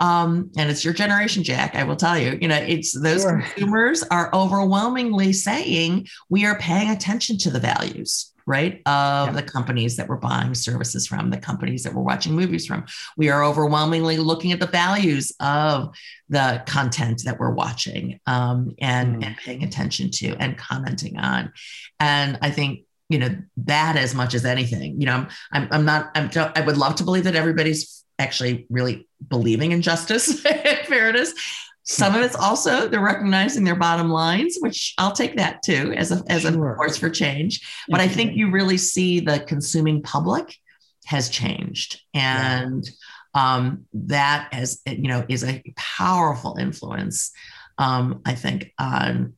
um, and it's your generation, Jack. I will tell you, you know, it's those sure. consumers are overwhelmingly saying we are paying attention to the values right of yeah. the companies that we're buying services from the companies that we're watching movies from we are overwhelmingly looking at the values of the content that we're watching um, and, mm. and paying attention to and commenting on and i think you know that as much as anything you know i'm i'm, I'm not i'm i would love to believe that everybody's actually really believing in justice and fairness some of it's also they're recognizing their bottom lines, which I'll take that too as a as sure. a force for change. But I think you really see the consuming public has changed, and yeah. um, that as you know is a powerful influence. Um, I think on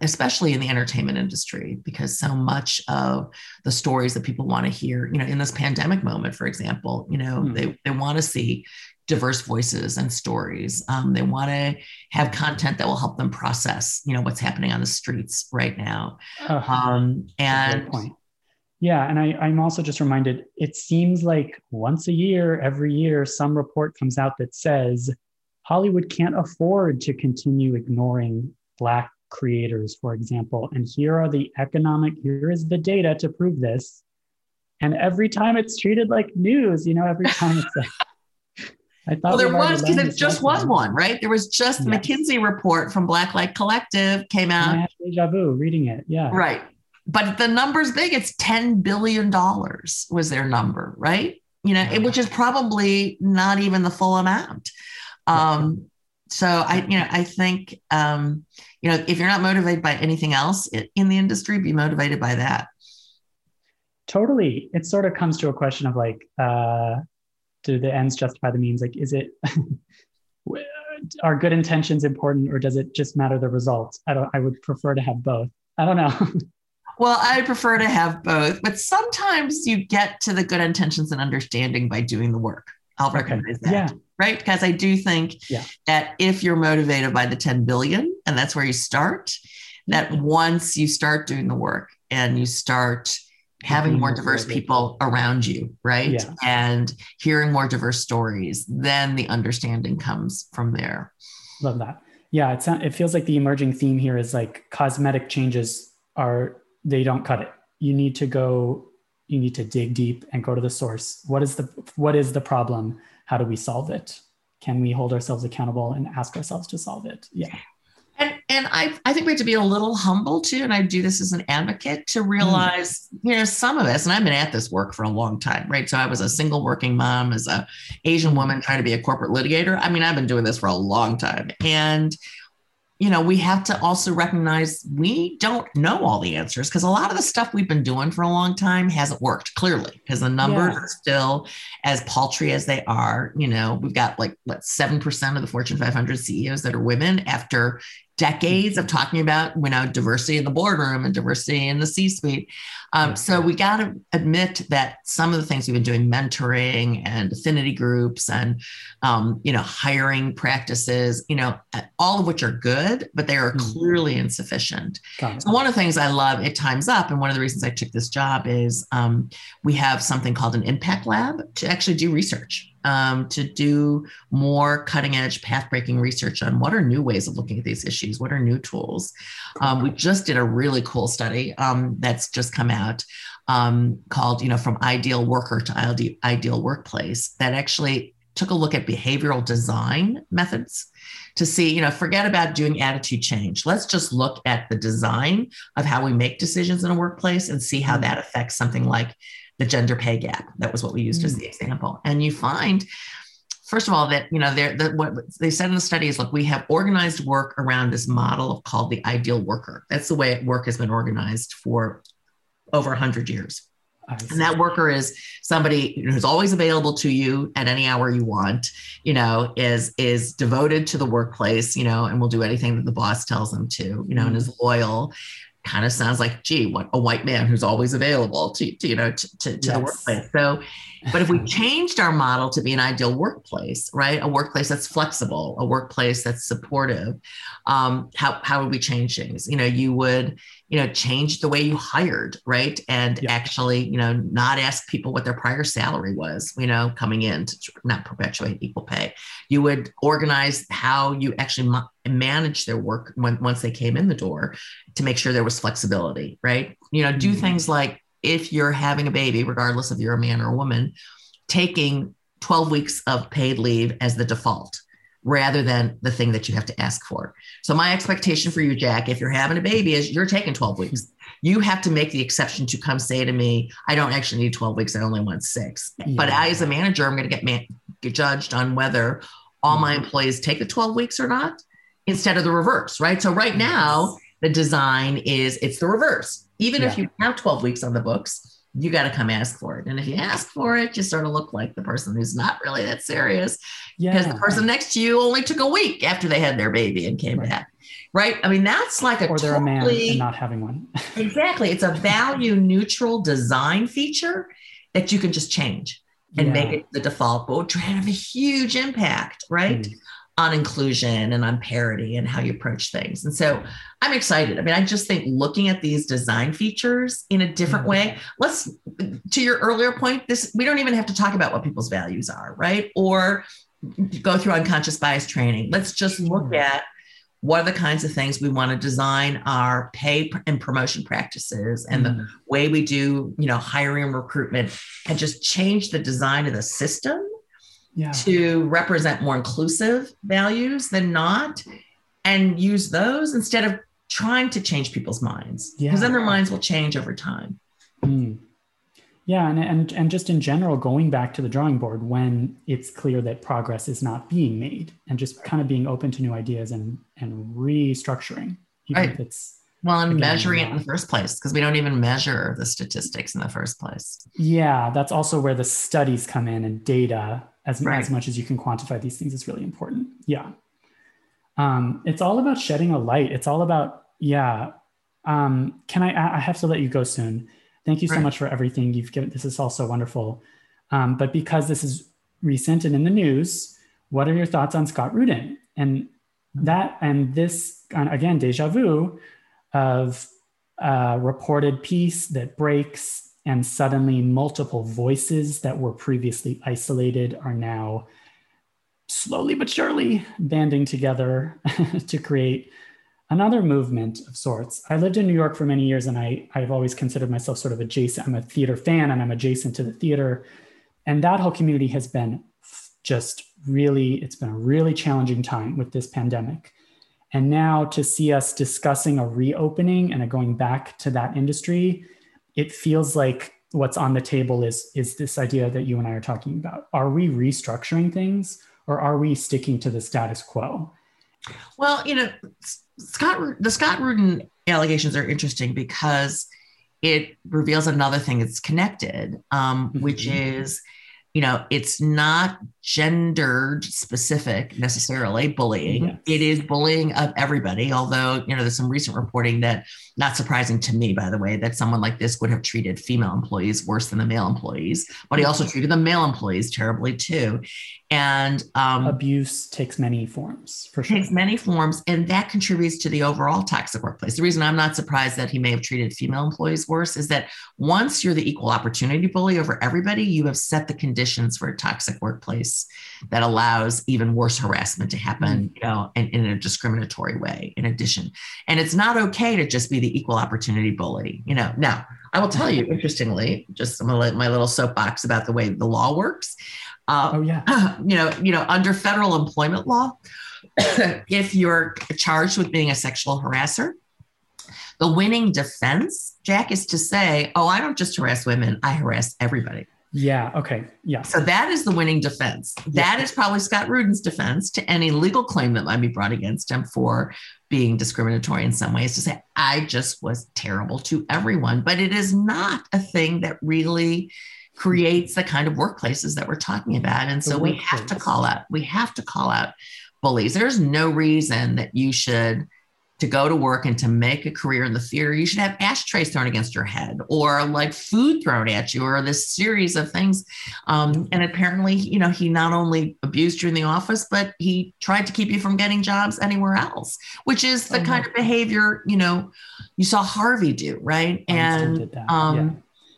especially in the entertainment industry because so much of the stories that people want to hear you know in this pandemic moment for example you know mm. they, they want to see diverse voices and stories. Um, they want to have content that will help them process, you know, what's happening on the streets right now. Uh, um, and yeah, and I, I'm also just reminded. It seems like once a year, every year, some report comes out that says Hollywood can't afford to continue ignoring Black creators, for example. And here are the economic. Here is the data to prove this. And every time it's treated like news, you know, every time it's like I thought well, there was because it just was one, right? There was just the yes. McKinsey report from Blacklight Collective came out. I had deja vu reading it. Yeah. Right. But the number's big. It's $10 billion was their number, right? You know, yeah. it, which is probably not even the full amount. Um, So I, you know, I think, um, you know, if you're not motivated by anything else in the industry, be motivated by that. Totally. It sort of comes to a question of like, uh, do the ends justify the means? Like, is it, are good intentions important or does it just matter the results? I don't, I would prefer to have both. I don't know. well, I prefer to have both, but sometimes you get to the good intentions and understanding by doing the work. I'll recognize okay. that. Yeah. Right. Because I do think yeah. that if you're motivated by the 10 billion and that's where you start, that once you start doing the work and you start having mm-hmm. more diverse people around you, right? Yeah. And hearing more diverse stories, then the understanding comes from there. Love that. Yeah, it's it feels like the emerging theme here is like cosmetic changes are they don't cut it. You need to go you need to dig deep and go to the source. What is the what is the problem? How do we solve it? Can we hold ourselves accountable and ask ourselves to solve it? Yeah. And and I I think we have to be a little humble too. And I do this as an advocate to realize, mm. you know, some of us, and I've been at this work for a long time, right? So I was a single working mom as a Asian woman trying to be a corporate litigator. I mean, I've been doing this for a long time. And you know, we have to also recognize we don't know all the answers because a lot of the stuff we've been doing for a long time hasn't worked clearly because the numbers yeah. are still as paltry as they are. You know, we've got like what 7% of the Fortune 500 CEOs that are women after decades of talking about you know diversity in the boardroom and diversity in the c-suite. Um, so we got to admit that some of the things we've been doing mentoring and affinity groups and um, you know hiring practices you know all of which are good but they are mm-hmm. clearly insufficient. So one of the things i love at times up and one of the reasons i took this job is um, we have something called an impact lab to actually do research um, to do more cutting edge path breaking research on what are new ways of looking at these issues what are new tools um, we just did a really cool study um, that's just come out um, called you know from ideal worker to ideal, workplace that actually took a look at behavioral design methods to see, you know, forget about doing attitude change. Let's just look at the design of how we make decisions in a workplace and see how mm. that affects something like the gender pay gap. That was what we used mm. as the example. And you find, first of all, that you know, they the, what they said in the study is, look, we have organized work around this model called the ideal worker. That's the way work has been organized for over 100 years. And that worker is somebody who's always available to you at any hour you want, you know, is is devoted to the workplace, you know, and will do anything that the boss tells them to, you know, mm. and is loyal kind of sounds like, gee, what a white man who's always available to, to you know, to, to, to yes. the workplace. So, but if we changed our model to be an ideal workplace, right? A workplace that's flexible, a workplace that's supportive, um, how, how would we change things? You know, you would, you know, change the way you hired, right? And yeah. actually, you know, not ask people what their prior salary was, you know, coming in to not perpetuate equal pay. You would organize how you actually ma- manage their work when, once they came in the door to make sure there was flexibility, right? You know, do mm-hmm. things like if you're having a baby, regardless if you're a man or a woman, taking 12 weeks of paid leave as the default rather than the thing that you have to ask for. So my expectation for you, Jack, if you're having a baby is you're taking 12 weeks. You have to make the exception to come say to me, I don't actually need 12 weeks. I only want six. Yeah. But I, as a manager, I'm going to get, man- get judged on whether all my mm-hmm. employees take the 12 weeks or not instead of the reverse, right? So right now, the design is it's the reverse. Even yeah. if you have 12 weeks on the books, you got to come ask for it. And if you ask for it, you sort of look like the person who's not really that serious yeah. because the person next to you only took a week after they had their baby and came right. back. Right. I mean, that's like a or they're totally, a man and not having one. exactly. It's a value neutral design feature that you can just change and yeah. make it the default, but would have a huge impact, right? Mm on inclusion and on parity and how you approach things. And so I'm excited. I mean, I just think looking at these design features in a different mm-hmm. way. Let's to your earlier point, this we don't even have to talk about what people's values are, right? Or go through unconscious bias training. Let's just look mm-hmm. at what are the kinds of things we want to design our pay and promotion practices and mm-hmm. the way we do, you know, hiring and recruitment and just change the design of the system yeah. to represent more inclusive values than not and use those instead of trying to change people's minds because yeah. then their minds will change over time mm. Yeah, and, and and just in general, going back to the drawing board when it's clear that progress is not being made, and just kind of being open to new ideas and and restructuring, Right. if it's Well, and Again, measuring it in the first place because we don't even measure the statistics in the first place. Yeah, that's also where the studies come in and data, as, Right. as much as you can quantify these things, is really important. Yeah. Um, it's all about shedding a light. It's all about, yeah. Um, can I, I have to let you go soon. Thank you so Right. much for everything you've given. This is all so wonderful. Um, but because this is recent and in the news, what are your thoughts on Scott Rudin? And that, and this, and again, deja vu of a reported piece that breaks and suddenly multiple voices that were previously isolated are now slowly but surely banding together to create another movement of sorts. I lived in New York for many years and I, I've always considered myself sort of adjacent. I'm a theater fan and I'm adjacent to the theater. And that whole community has been just really, it's been a really challenging time with this pandemic. And now to see us discussing a reopening and a going back to that industry, it feels like what's on the table is, is this idea that you and I are talking about. Are we restructuring things or are we sticking to the status quo? Well, you know, Scott, the Scott Rudin allegations are interesting because it reveals another thing that's connected, um, which Mhm. is, you know, it's not gendered specific necessarily bullying. Yes. It is bullying of everybody. Although, you know, there's some recent reporting that, not surprising to me, by the way, that someone like this would have treated female employees worse than the male employees, but he also treated the male employees terribly too. And um, Abuse takes many forms for sure. takes many forms and that contributes to the overall toxic workplace the reason i'm not surprised that he may have treated female employees worse is that once you're the equal opportunity bully over everybody you have set the conditions for a toxic workplace that allows even worse harassment to happen you know in, in a discriminatory way in addition and it's not okay to just be the equal opportunity bully you know now i will tell you interestingly just my, my little soapbox about the way the law works uh, Oh, yeah. you know, you know, under federal employment law, if you're charged with being a sexual harasser, the winning defense, Jack, is to say, "Oh, I don't just harass women; I harass everybody." Yeah. Okay. Yeah. So that is the winning defense. That is probably Scott Rudin's defense to any legal claim that might be brought against him for being discriminatory in some ways to say, I just was terrible to everyone. But it is not a thing that really creates the kind of workplaces that we're talking about. And so we have to call out, we have to call out bullies. There's no reason that you should to go to work and to make a career in the theater, you should have ashtrays thrown against your head or like food thrown at you or this series of things. Um, and apparently, you know, he not only abused you in the office, but he tried to keep you from getting jobs anywhere else, which is the Oh, kind of behavior, you know, you saw Harvey do, right? And um, yeah.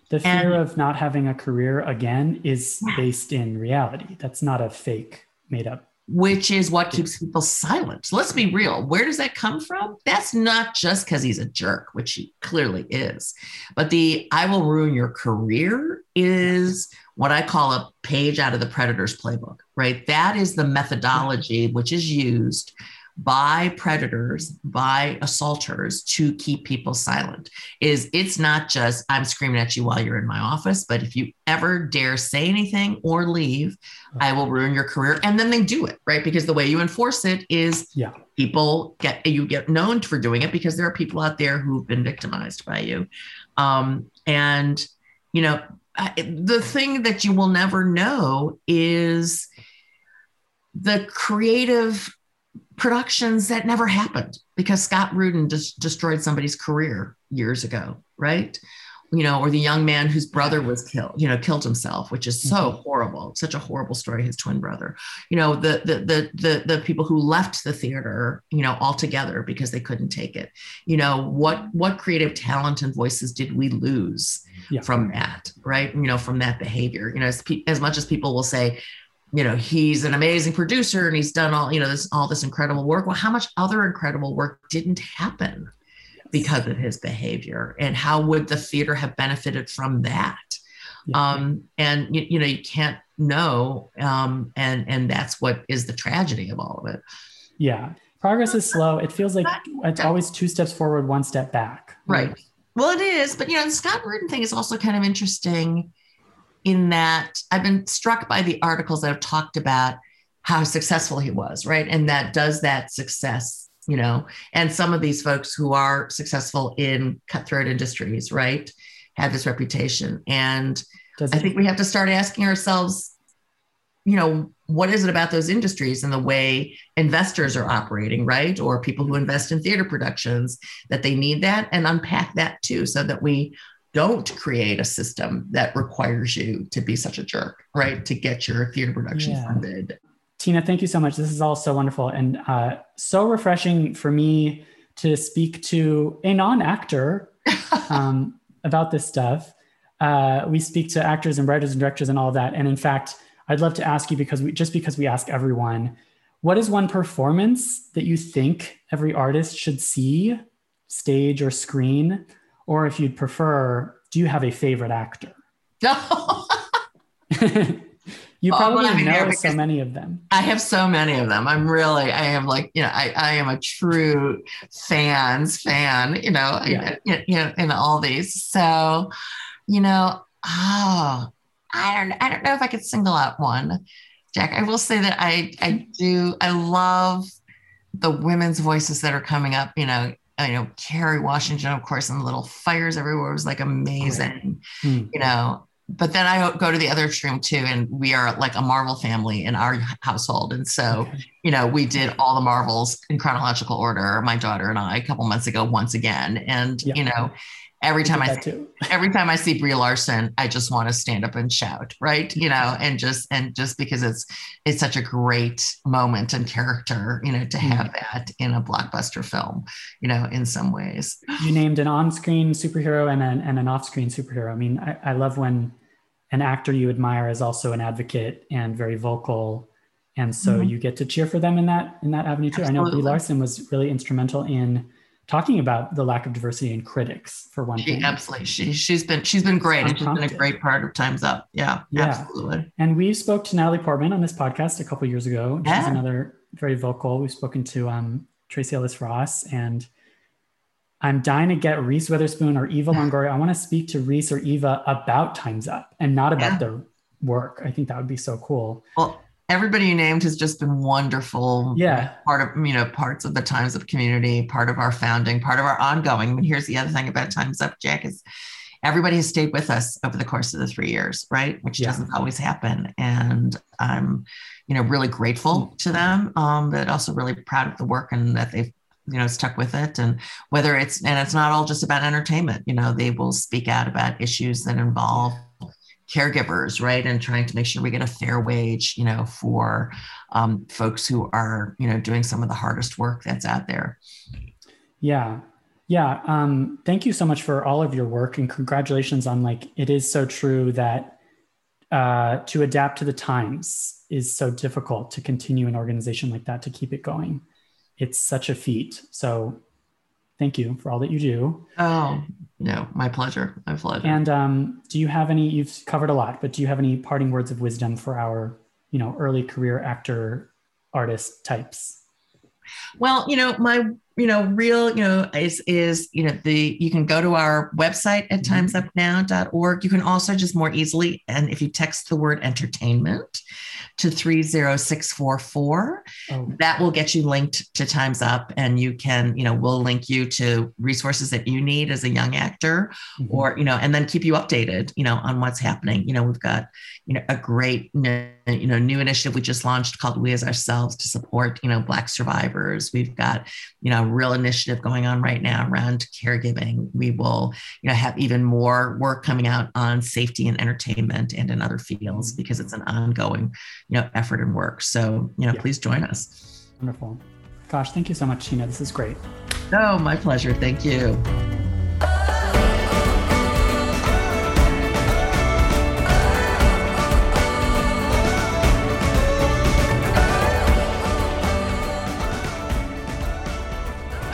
The fear and- of not having a career again is Yeah. based in reality. That's not a fake, made up. Which is what keeps people silent. Let's be real. Where does that come from? That's not just because he's a jerk, which he clearly is, but the I will ruin your career is what I call a page out of the Predator's playbook, right? That is the methodology which is used by predators, by assaulters to keep people silent. Is it's not just I'm screaming at you while you're in my office, but if you ever dare say anything or leave, I will ruin your career. And then they do it, right? Because the way you enforce it is Yeah. people get you get known for doing it because there are people out there who've been victimized by you. Um, and you know, the thing that you will never know is the creative productions that never happened because Scott Rudin just destroyed somebody's career years ago, right? You know, or the young man whose brother was killed, you know, killed himself, which is so Mhm. horrible, such a horrible story. His twin brother, you know, the the the the the people who left the theater, you know, altogether because they couldn't take it. You know, what what creative talent and voices did we lose Yeah. from that, right? You know, from that behavior. You know, as, pe- as much as people will say, you know, he's an amazing producer and he's done all, you know, this all this incredible work. Well, how much other incredible work didn't happen because of his behavior? And how would the theater have benefited from that? Yeah. Um, and you, you know, you can't know. Um, and and that's what is the tragedy of all of it. yeah. Progress is slow. It feels like it's always two steps forward, one step back. Right. Well, it is, but you know, the Scott Rudin thing is also kind of interesting in that I've been struck by the articles that have talked about how successful he was, right? And that does that success, you know, and some of these folks who are successful in cutthroat industries, right, have this reputation. And does I think we have to start asking ourselves, you know, what is it about those industries and the way investors are operating, right? Or people who invest in theater productions that they need that and unpack that too, so that we don't create a system that requires you to be such a jerk, right? To get your theater production yeah. funded. Tina, thank you so much. This is all so wonderful and uh, so refreshing for me to speak to a non actor um, about this stuff. Uh, we speak to actors and writers and directors and all of that. And in fact, I'd love to ask you because we just because we ask everyone, what is one performance that you think every artist should see, stage or screen? Or if you'd prefer, do you have a favorite actor? No. You oh, probably well, know so many of them. I have so many of them. I'm really, I am like, you know, I, I am a true fans fan, you know, yeah. you know, in all these. So, you know, oh, I don't, I don't know if I could single out one, Jack. I will say that I, I do, I love the women's voices that are coming up, you know, you know, Kerry Washington, of course, and little fires everywhere was like amazing, hmm. you know, but then I go to the other extreme too, and we are like a Marvel family in our household, and so okay. you know we did all the Marvels in chronological order. My daughter and I a couple months ago once again, and you know every time I, I every time I see Brie Larson, I just want to stand up and shout, right? You know, and just and just because it's it's such a great moment and character, you know, to have mm. that in a blockbuster film, you know, in some ways. You named an on-screen superhero and an and an off-screen superhero. I mean, I, I love when an actor you admire is also an advocate and very vocal and so mm-hmm. you get to cheer for them in that in that avenue too Absolutely. i know brie larson was really instrumental in talking about the lack of diversity in critics for one she, thing absolutely she, she's been she's been great and she's been a great part of times up yeah, yeah absolutely and we spoke to natalie portman on this podcast a couple years ago she's yeah. another very vocal we've spoken to um, tracee ellis ross and I'm dying to get Reese Witherspoon or Eva Longoria. I want to speak to Reese or Eva about Time's Up and not about yeah. their work. I think that would be so cool. Well, everybody you named has just been wonderful. Yeah. Part of, you know, parts of the Times Up community, part of our founding, part of our ongoing. I mean, here's the other thing about Time's Up, Jack, is everybody has stayed with us over the course of the three years, right? Which yeah. doesn't always happen. And I'm, you know, really grateful to them, um, but also really proud of the work and that they've you know stuck with it and whether it's and it's not all just about entertainment you know they will speak out about issues that involve caregivers right? And trying to make sure we get a fair wage you know for um, folks who are you know doing some of the hardest work that's out there. Yeah. Yeah um, thank you so much for all of your work and congratulations on like it is so true that uh, to adapt to the times is so difficult to continue an organization like that to keep it going. It's such a feat. So thank you for all that you do. Oh, no, my pleasure. My pleasure. And um, do you have any, you've covered a lot, but do you have any parting words of wisdom for our, you know, early career actor artist types? Well, you know, my you know, real, you know, is is you know the you can go to our website at mm-hmm. timesupnow.org. You can also just more easily, and if you text the word entertainment to 30644, oh. that will get you linked to Times Up, and you can, you know, we'll link you to resources that you need as a young actor, mm-hmm. or you know, and then keep you updated, you know, on what's happening. You know, we've got you know a great you know new initiative we just launched called We as Ourselves to support you know Black survivors. We've got you know a real initiative going on right now around caregiving. We will, you know, have even more work coming out on safety and entertainment and in other fields because it's an ongoing, you know, effort and work. So, you know, yeah. please join us. Wonderful. Gosh, thank you so much, Tina. This is great. Oh, my pleasure. Thank you.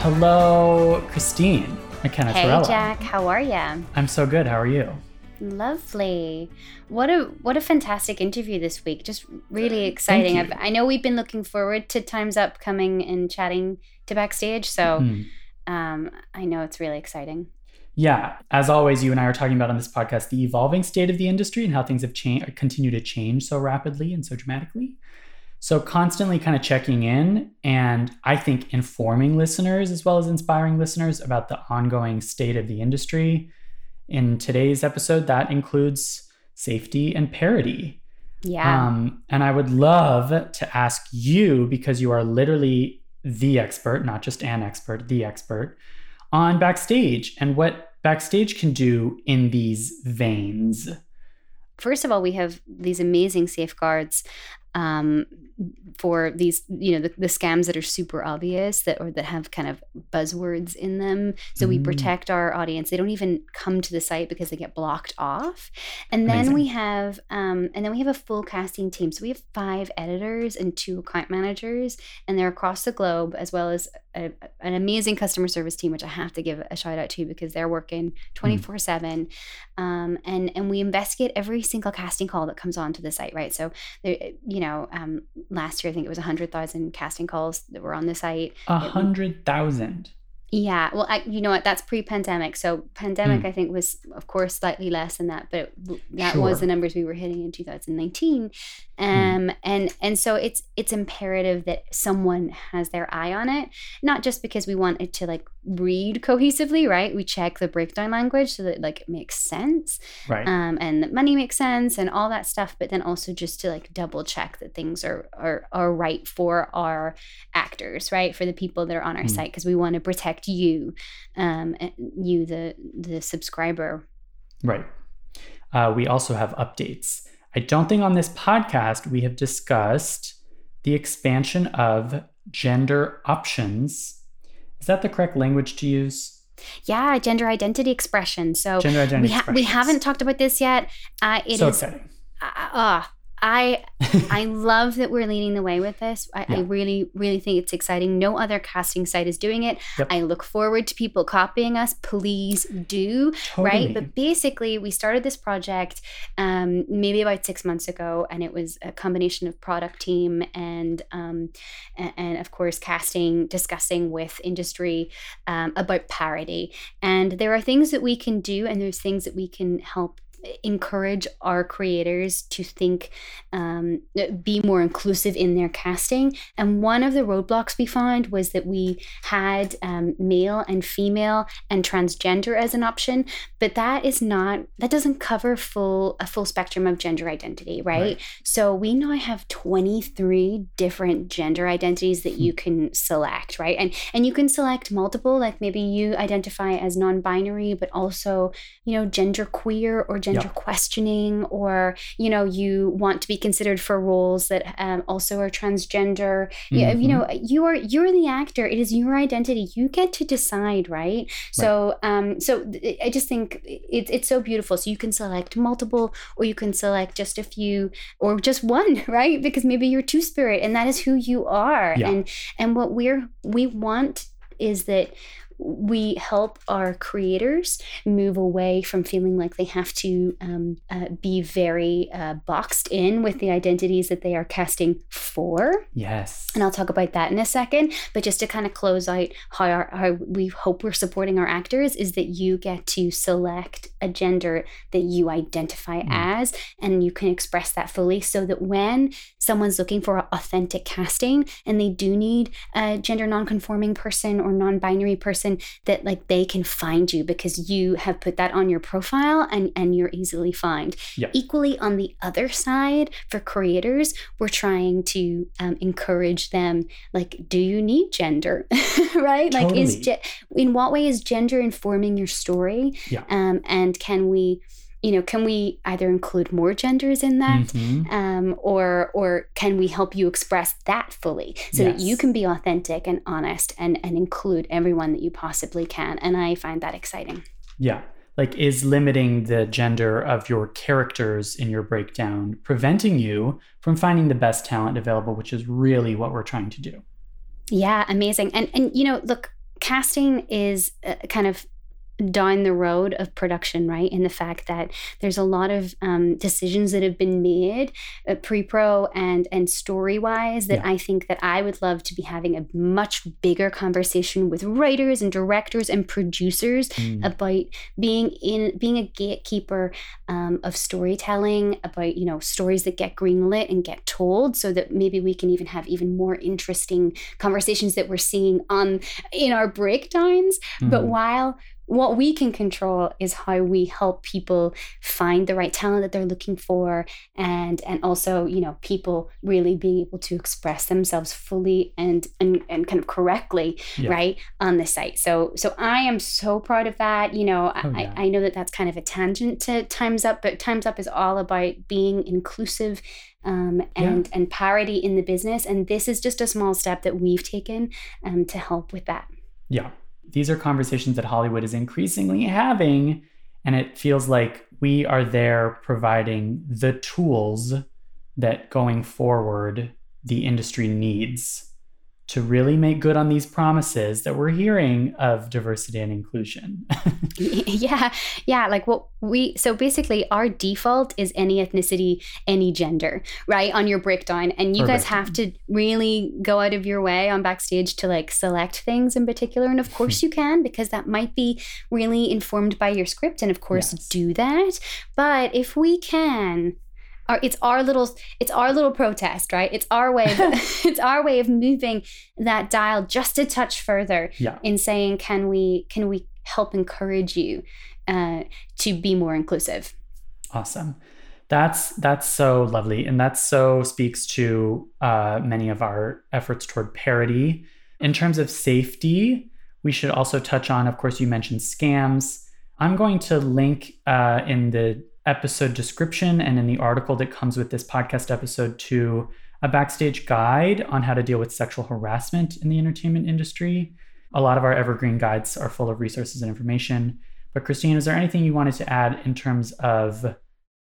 Hello, Christine McKenna Hey, Torella. Jack. How are you? I'm so good. How are you? Lovely. What a what a fantastic interview this week. Just really exciting. i know we've been looking forward to Times Up coming and chatting to backstage. So mm. um, I know it's really exciting. Yeah, as always, you and I are talking about on this podcast the evolving state of the industry and how things have changed, continue to change so rapidly and so dramatically. So, constantly kind of checking in and I think informing listeners as well as inspiring listeners about the ongoing state of the industry. In today's episode, that includes safety and parity. Yeah. Um, and I would love to ask you, because you are literally the expert, not just an expert, the expert, on backstage and what backstage can do in these veins. First of all, we have these amazing safeguards um, for these, you know, the, the, scams that are super obvious that or that have kind of buzzwords in them. So mm. we protect our audience. They don't even come to the site because they get blocked off. And then Amazing. we have, um, and then we have a full casting team. So we have five editors and two account managers, and they're across the globe, as well as a, an amazing customer service team, which I have to give a shout out to because they're working twenty four seven, um, and and we investigate every single casting call that comes onto the site. Right. So there, you know, um, last year I think it was 100,000 casting calls that were on the site. A hundred thousand. Yeah, well, I, you know what? That's pre-pandemic. So pandemic, mm. I think, was of course slightly less than that, but that sure. was the numbers we were hitting in 2019. Hmm. Um, mm. and and so it's it's imperative that someone has their eye on it, not just because we want it to like read cohesively, right? We check the breakdown language so that like it makes sense, right? Um, and that money makes sense and all that stuff, but then also just to like double check that things are are are right for our actors, right? For the people that are on our mm. site, because we want to protect you, um, you the the subscriber, right? Uh, we also have updates. I don't think on this podcast we have discussed the expansion of gender options. Is that the correct language to use? Yeah, gender identity expression. So gender identity we, ha- we haven't talked about this yet. Uh, it so is, exciting. Uh, uh, I I love that we're leading the way with this. I, yeah. I, really, really think it's exciting. No other casting site is doing it. Yep. I look forward to people copying us. Please do. Totally. Right. But basically, we started this project um, maybe about six months ago, and it was a combination of product team and um, and, and, of course casting, discussing with industry um, about parity. And there are things that we can do, and there's things that we can help encourage our creators to think, um, be more inclusive in their casting. And one of the roadblocks we found was that we had um, male and female and transgender as an option, but that is not that doesn't cover full a full spectrum of gender identity, right? right. So we now have 23 different gender identities that you can select, right? And and you can select multiple, like maybe you identify as non-binary, but also you know gender queer or gender yep. questioning or you know you want to be considered for roles that um, also are transgender mm-hmm. you, know you are you're the actor it is your identity you get to decide right, right. so um so i just think it's it's so beautiful so you can select multiple or you can select just a few or just one right because maybe you're two spirit and that is who you are yeah. and and what we're we want is that we help our creators move away from feeling like they have to um, uh, be very uh, boxed in with the identities that they are casting for. Yes. And I'll talk about that in a second. But just to kind of close out how, our, how we hope we're supporting our actors is that you get to select a gender that you identify mm. as, and you can express that fully so that when someone's looking for authentic casting and they do need a gender nonconforming person or non binary person, that like they can find you because you have put that on your profile and and you're easily found yep. equally on the other side for creators we're trying to um, encourage them like do you need gender right totally. like is ge- in what way is gender informing your story yeah. um, and can we you know can we either include more genders in that mm-hmm. um, or or can we help you express that fully so yes. that you can be authentic and honest and and include everyone that you possibly can? And i find that exciting. Yeah. Like is limiting the gender of your characters in your breakdown preventing you from finding the best talent available which is really what we're trying to do? Yeah amazing. And and you know look casting is uh, kind of down the road of production, right? In the fact that there's a lot of um, decisions that have been made, uh, pre-pro and and story-wise, that yeah. I think that I would love to be having a much bigger conversation with writers and directors and producers mm. about being in being a gatekeeper um, of storytelling, about you know stories that get greenlit and get told, so that maybe we can even have even more interesting conversations that we're seeing on in our breakdowns. Mm. But while what we can control is how we help people find the right talent that they're looking for and and also you know people really being able to express themselves fully and and, and kind of correctly yeah. right on the site so so i am so proud of that you know oh, yeah. I, I know that that's kind of a tangent to times up but times up is all about being inclusive um, and yeah. and parity in the business and this is just a small step that we've taken um, to help with that yeah these are conversations that Hollywood is increasingly having. And it feels like we are there providing the tools that going forward the industry needs to really make good on these promises that we're hearing of diversity and inclusion. yeah. Yeah. Like what we, so basically, our default is any ethnicity, any gender, right? On your breakdown. And you guys have to really go out of your way on backstage to like select things in particular. And of course, you can, because that might be really informed by your script. And of course, yes. do that. But if we can, our, it's our little it's our little protest right? It's our way of, it's our way of moving that dial just a touch further yeah. in saying can we can we help encourage you uh, to be more inclusive? Awesome. That's that's so lovely. And that so speaks to uh, many of our efforts toward parity. In terms of safety we should also touch on of course you mentioned scams. I'm going to link uh, in the episode description and in the article that comes with this podcast episode to a backstage guide on how to deal with sexual harassment in the entertainment industry. A lot of our evergreen guides are full of resources and information. But Christine, is there anything you wanted to add in terms of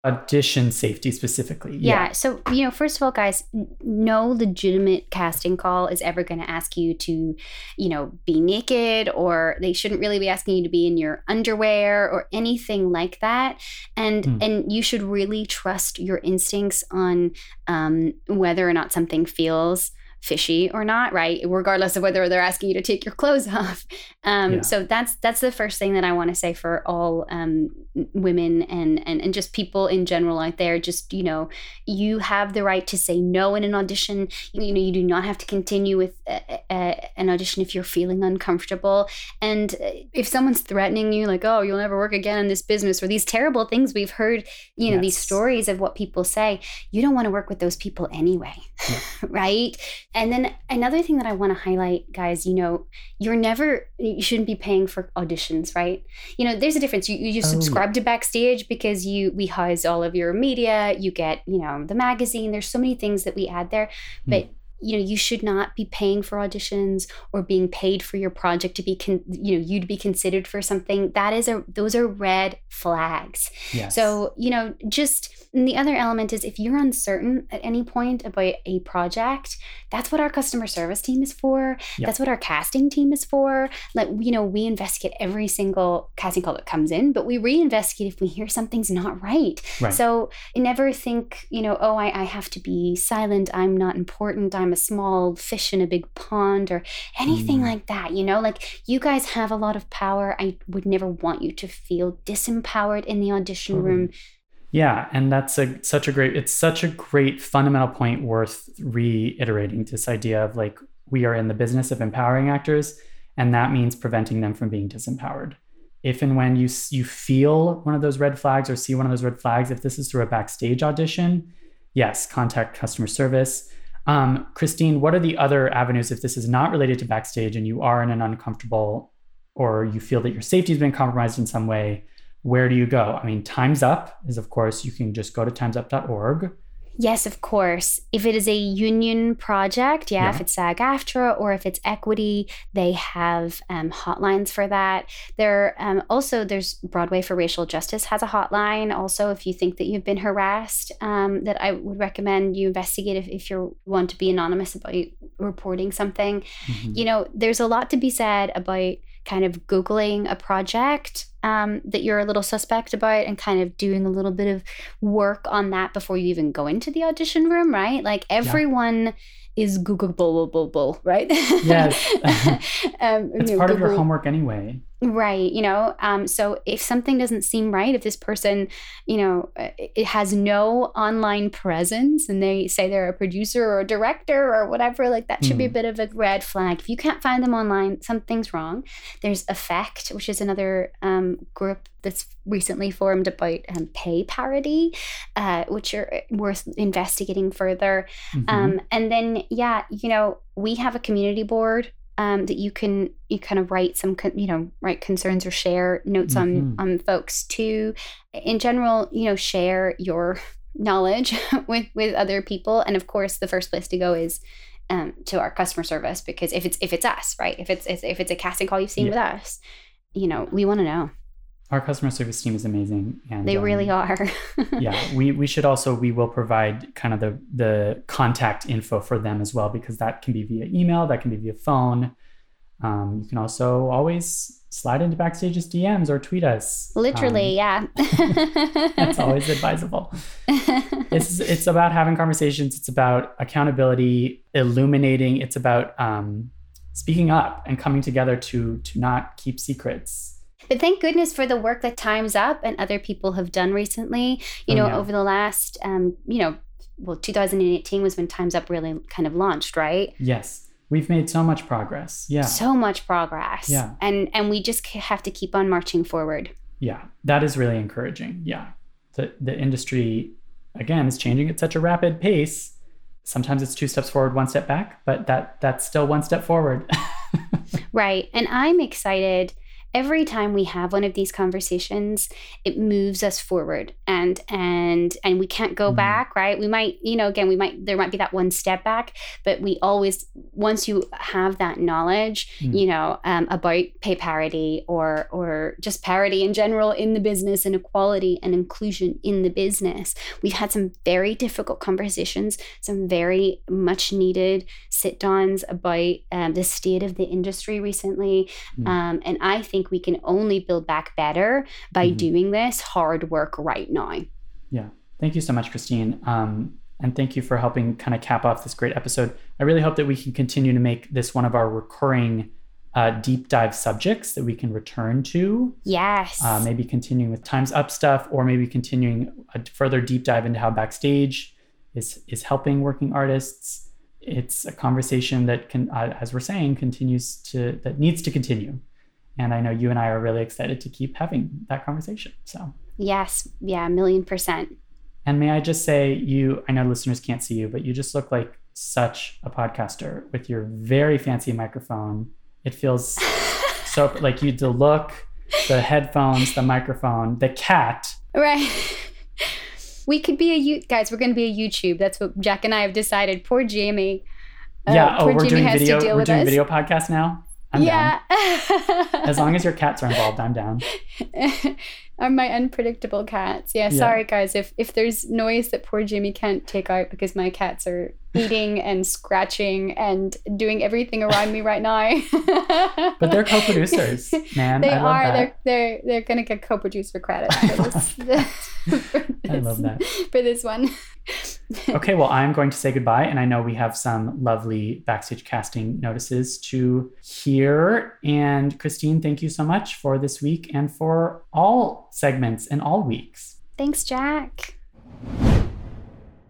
audition safety specifically. Yeah. yeah. So, you know, first of all, guys, no legitimate casting call is ever going to ask you to, you know, be naked or they shouldn't really be asking you to be in your underwear or anything like that. And mm. and you should really trust your instincts on um, whether or not something feels fishy or not, right? Regardless of whether they're asking you to take your clothes off. Um, yeah. So that's that's the first thing that I want to say for all um, women and, and and just people in general out there. Just you know, you have the right to say no in an audition. You, know, you do not have to continue with a, a, an audition if you're feeling uncomfortable. And uh, if someone's threatening you, like, oh, you'll never work again in this business, or these terrible things we've heard, you know, yes. these stories of what people say, you don't want to work with those people anyway, yeah. right? And then another thing that I want to highlight, guys, you know, you're never, you shouldn't be paying for auditions, right? You know, there's a difference. You, you oh. subscribe to Backstage because you, we house all of your media, you get, you know, the magazine. There's so many things that we add there. Hmm. But, mm you know you should not be paying for auditions or being paid for your project to be con- you know you to be considered for something that is a those are red flags yes. so you know just the other element is if you're uncertain at any point about a project that's what our customer service team is for yep. that's what our casting team is for like you know we investigate every single casting call that comes in but we reinvestigate if we hear something's not right, right. so never think you know oh I, I have to be silent i'm not important i'm a small fish in a big pond or anything mm. like that. You know, like you guys have a lot of power. I would never want you to feel disempowered in the audition room. Yeah, and that's a such a great it's such a great fundamental point worth reiterating this idea of like we are in the business of empowering actors and that means preventing them from being disempowered. If and when you you feel one of those red flags or see one of those red flags if this is through a backstage audition, yes, contact customer service. Um, Christine, what are the other avenues if this is not related to backstage and you are in an uncomfortable or you feel that your safety has been compromised in some way? Where do you go? I mean, Time's Up is, of course, you can just go to timesup.org Yes, of course. If it is a union project, yeah, yeah. if it's SAG AFTRA or if it's equity, they have um, hotlines for that. There um, also there's Broadway for Racial Justice has a hotline. Also, if you think that you've been harassed, um, that I would recommend you investigate if, if you want to be anonymous about reporting something. Mm-hmm. You know, there's a lot to be said about kind of Googling a project um, that you're a little suspect about and kind of doing a little bit of work on that before you even go into the audition room, right? Like everyone. Yeah is Googleable, right? Yes. um, it's you know, part Google, of your homework anyway. Right. You know, um, so if something doesn't seem right, if this person, you know, uh, it has no online presence and they say they're a producer or a director or whatever, like that should mm. be a hmm. bit of a red flag. If you can't find them online, something's wrong. There's Effect, which is another um, group that's recently formed about um, pay parity, uh, which are uh, worth investigating further. Mm-hmm. Um, and then, yeah, you know, we have a community board um, that you can you kind of write some you know write concerns or share notes mm-hmm. on on folks too. In general, you know, share your knowledge with with other people, and of course, the first place to go is um, to our customer service because if it's if it's us, right? If it's if it's a casting call you've seen yeah. with us, you know, we want to know our customer service team is amazing and they um, really are. yeah we we should also we will provide kind of the the contact info for them as well because that can be via email that can be via phone. Um, you can also always slide into backstage's dms or tweet us. Literally um, yeah. that's always advisable. It's it's about having conversations. It's about accountability illuminating. It's about um, speaking up and coming together to to not keep secrets but thank goodness for the work that Time's Up and other people have done recently. You oh, know, yeah. over the last, um, you know, well, 2018 was when Time's Up really kind of launched, right? Yes. We've made so much progress. Yeah. So much progress. Yeah. And and we just have to keep on marching forward. Yeah. That is really encouraging. Yeah. The the industry again is changing at such a rapid pace. Sometimes it's two steps forward, one step back, but that that's still one step forward. right. And I'm excited every time we have one of these conversations it moves us forward and and and we can't go mm back right? We might you know again we might there might be that one step back but we always once you have that knowledge mm. you know um, about pay parity or or just parity in general in the business and equality and inclusion in the business we've had some very difficult conversations some very much needed sit downs about um, the state of the industry recently mm. um, and i think think we can only build back better by mm-hmm. doing this hard work right now. Yeah. Thank you so much, Christine. Um, and thank you for helping kind of cap off this great episode. I really hope that we can continue to make this one of our recurring uh, deep dive subjects that we can return to. Yes. Uh, maybe continuing with Times Up stuff, or maybe continuing a further deep dive into how backstage is is helping working artists. It's a conversation that can, uh, as we're saying, continues to that needs to continue. And I know you and I are really excited to keep having that conversation. So, yes, yeah, a million percent. And may I just say, you, I know listeners can't see you, but you just look like such a podcaster with your very fancy microphone. It feels so like you, the look, the headphones, the microphone, the cat. Right. We could be a you guys. We're going to be a YouTube. That's what Jack and I have decided. Poor Jamie. Yeah. Uh, oh, we're Jamie doing video. We're doing us. video podcast now. I'm yeah. as long as your cats are involved, I'm down. are my unpredictable cats. Yeah, yeah, sorry guys if if there's noise that poor Jimmy can't take out because my cats are eating and scratching and doing everything around me right now. but they're co-producers, man. They are. That. They're they're they're gonna get co-producer credit for this. for this I love that for this one. okay, well, I'm going to say goodbye, and I know we have some lovely backstage casting notices to hear. And Christine, thank you so much for this week and for all segments in all weeks. Thanks, Jack.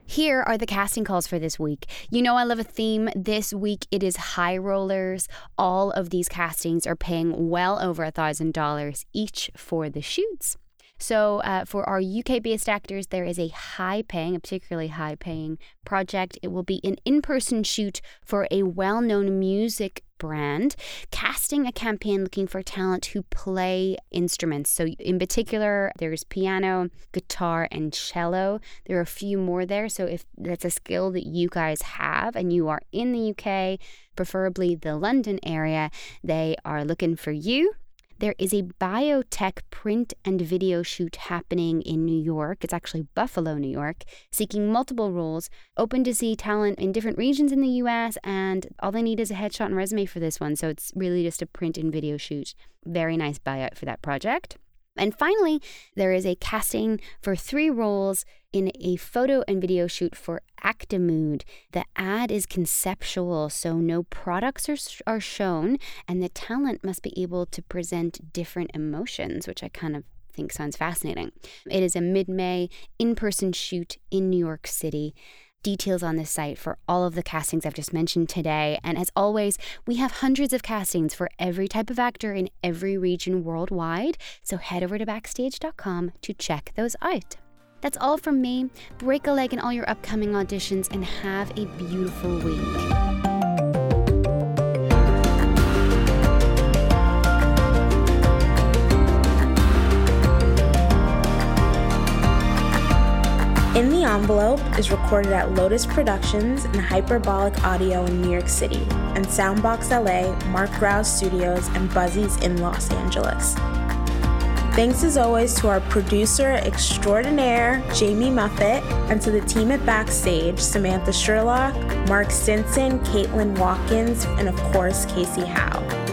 Here are the casting calls for this week. You know, I love a theme. This week it is high rollers. All of these castings are paying well over a $1,000 each for the shoots. So, uh, for our UK based actors, there is a high paying, a particularly high paying project. It will be an in person shoot for a well known music brand, casting a campaign looking for talent who play instruments. So, in particular, there's piano, guitar, and cello. There are a few more there. So, if that's a skill that you guys have and you are in the UK, preferably the London area, they are looking for you. There is a biotech print and video shoot happening in New York. It's actually Buffalo, New York, seeking multiple roles, open to see talent in different regions in the US, and all they need is a headshot and resume for this one. So it's really just a print and video shoot. Very nice buyout for that project. And finally, there is a casting for three roles in a photo and video shoot for Actimood. The ad is conceptual, so no products are, are shown, and the talent must be able to present different emotions, which I kind of think sounds fascinating. It is a mid May in person shoot in New York City details on the site for all of the castings I've just mentioned today. And as always, we have hundreds of castings for every type of actor in every region worldwide. So head over to backstage.com to check those out. That's all from me. Break a leg in all your upcoming auditions and have a beautiful week. In the Envelope is recorded at Lotus Productions and Hyperbolic Audio in New York City, and Soundbox LA, Mark Grouse Studios, and Buzzies in Los Angeles. Thanks as always to our producer extraordinaire, Jamie Muffett, and to the team at Backstage, Samantha Sherlock, Mark Stinson, Caitlin Watkins, and of course, Casey Howe.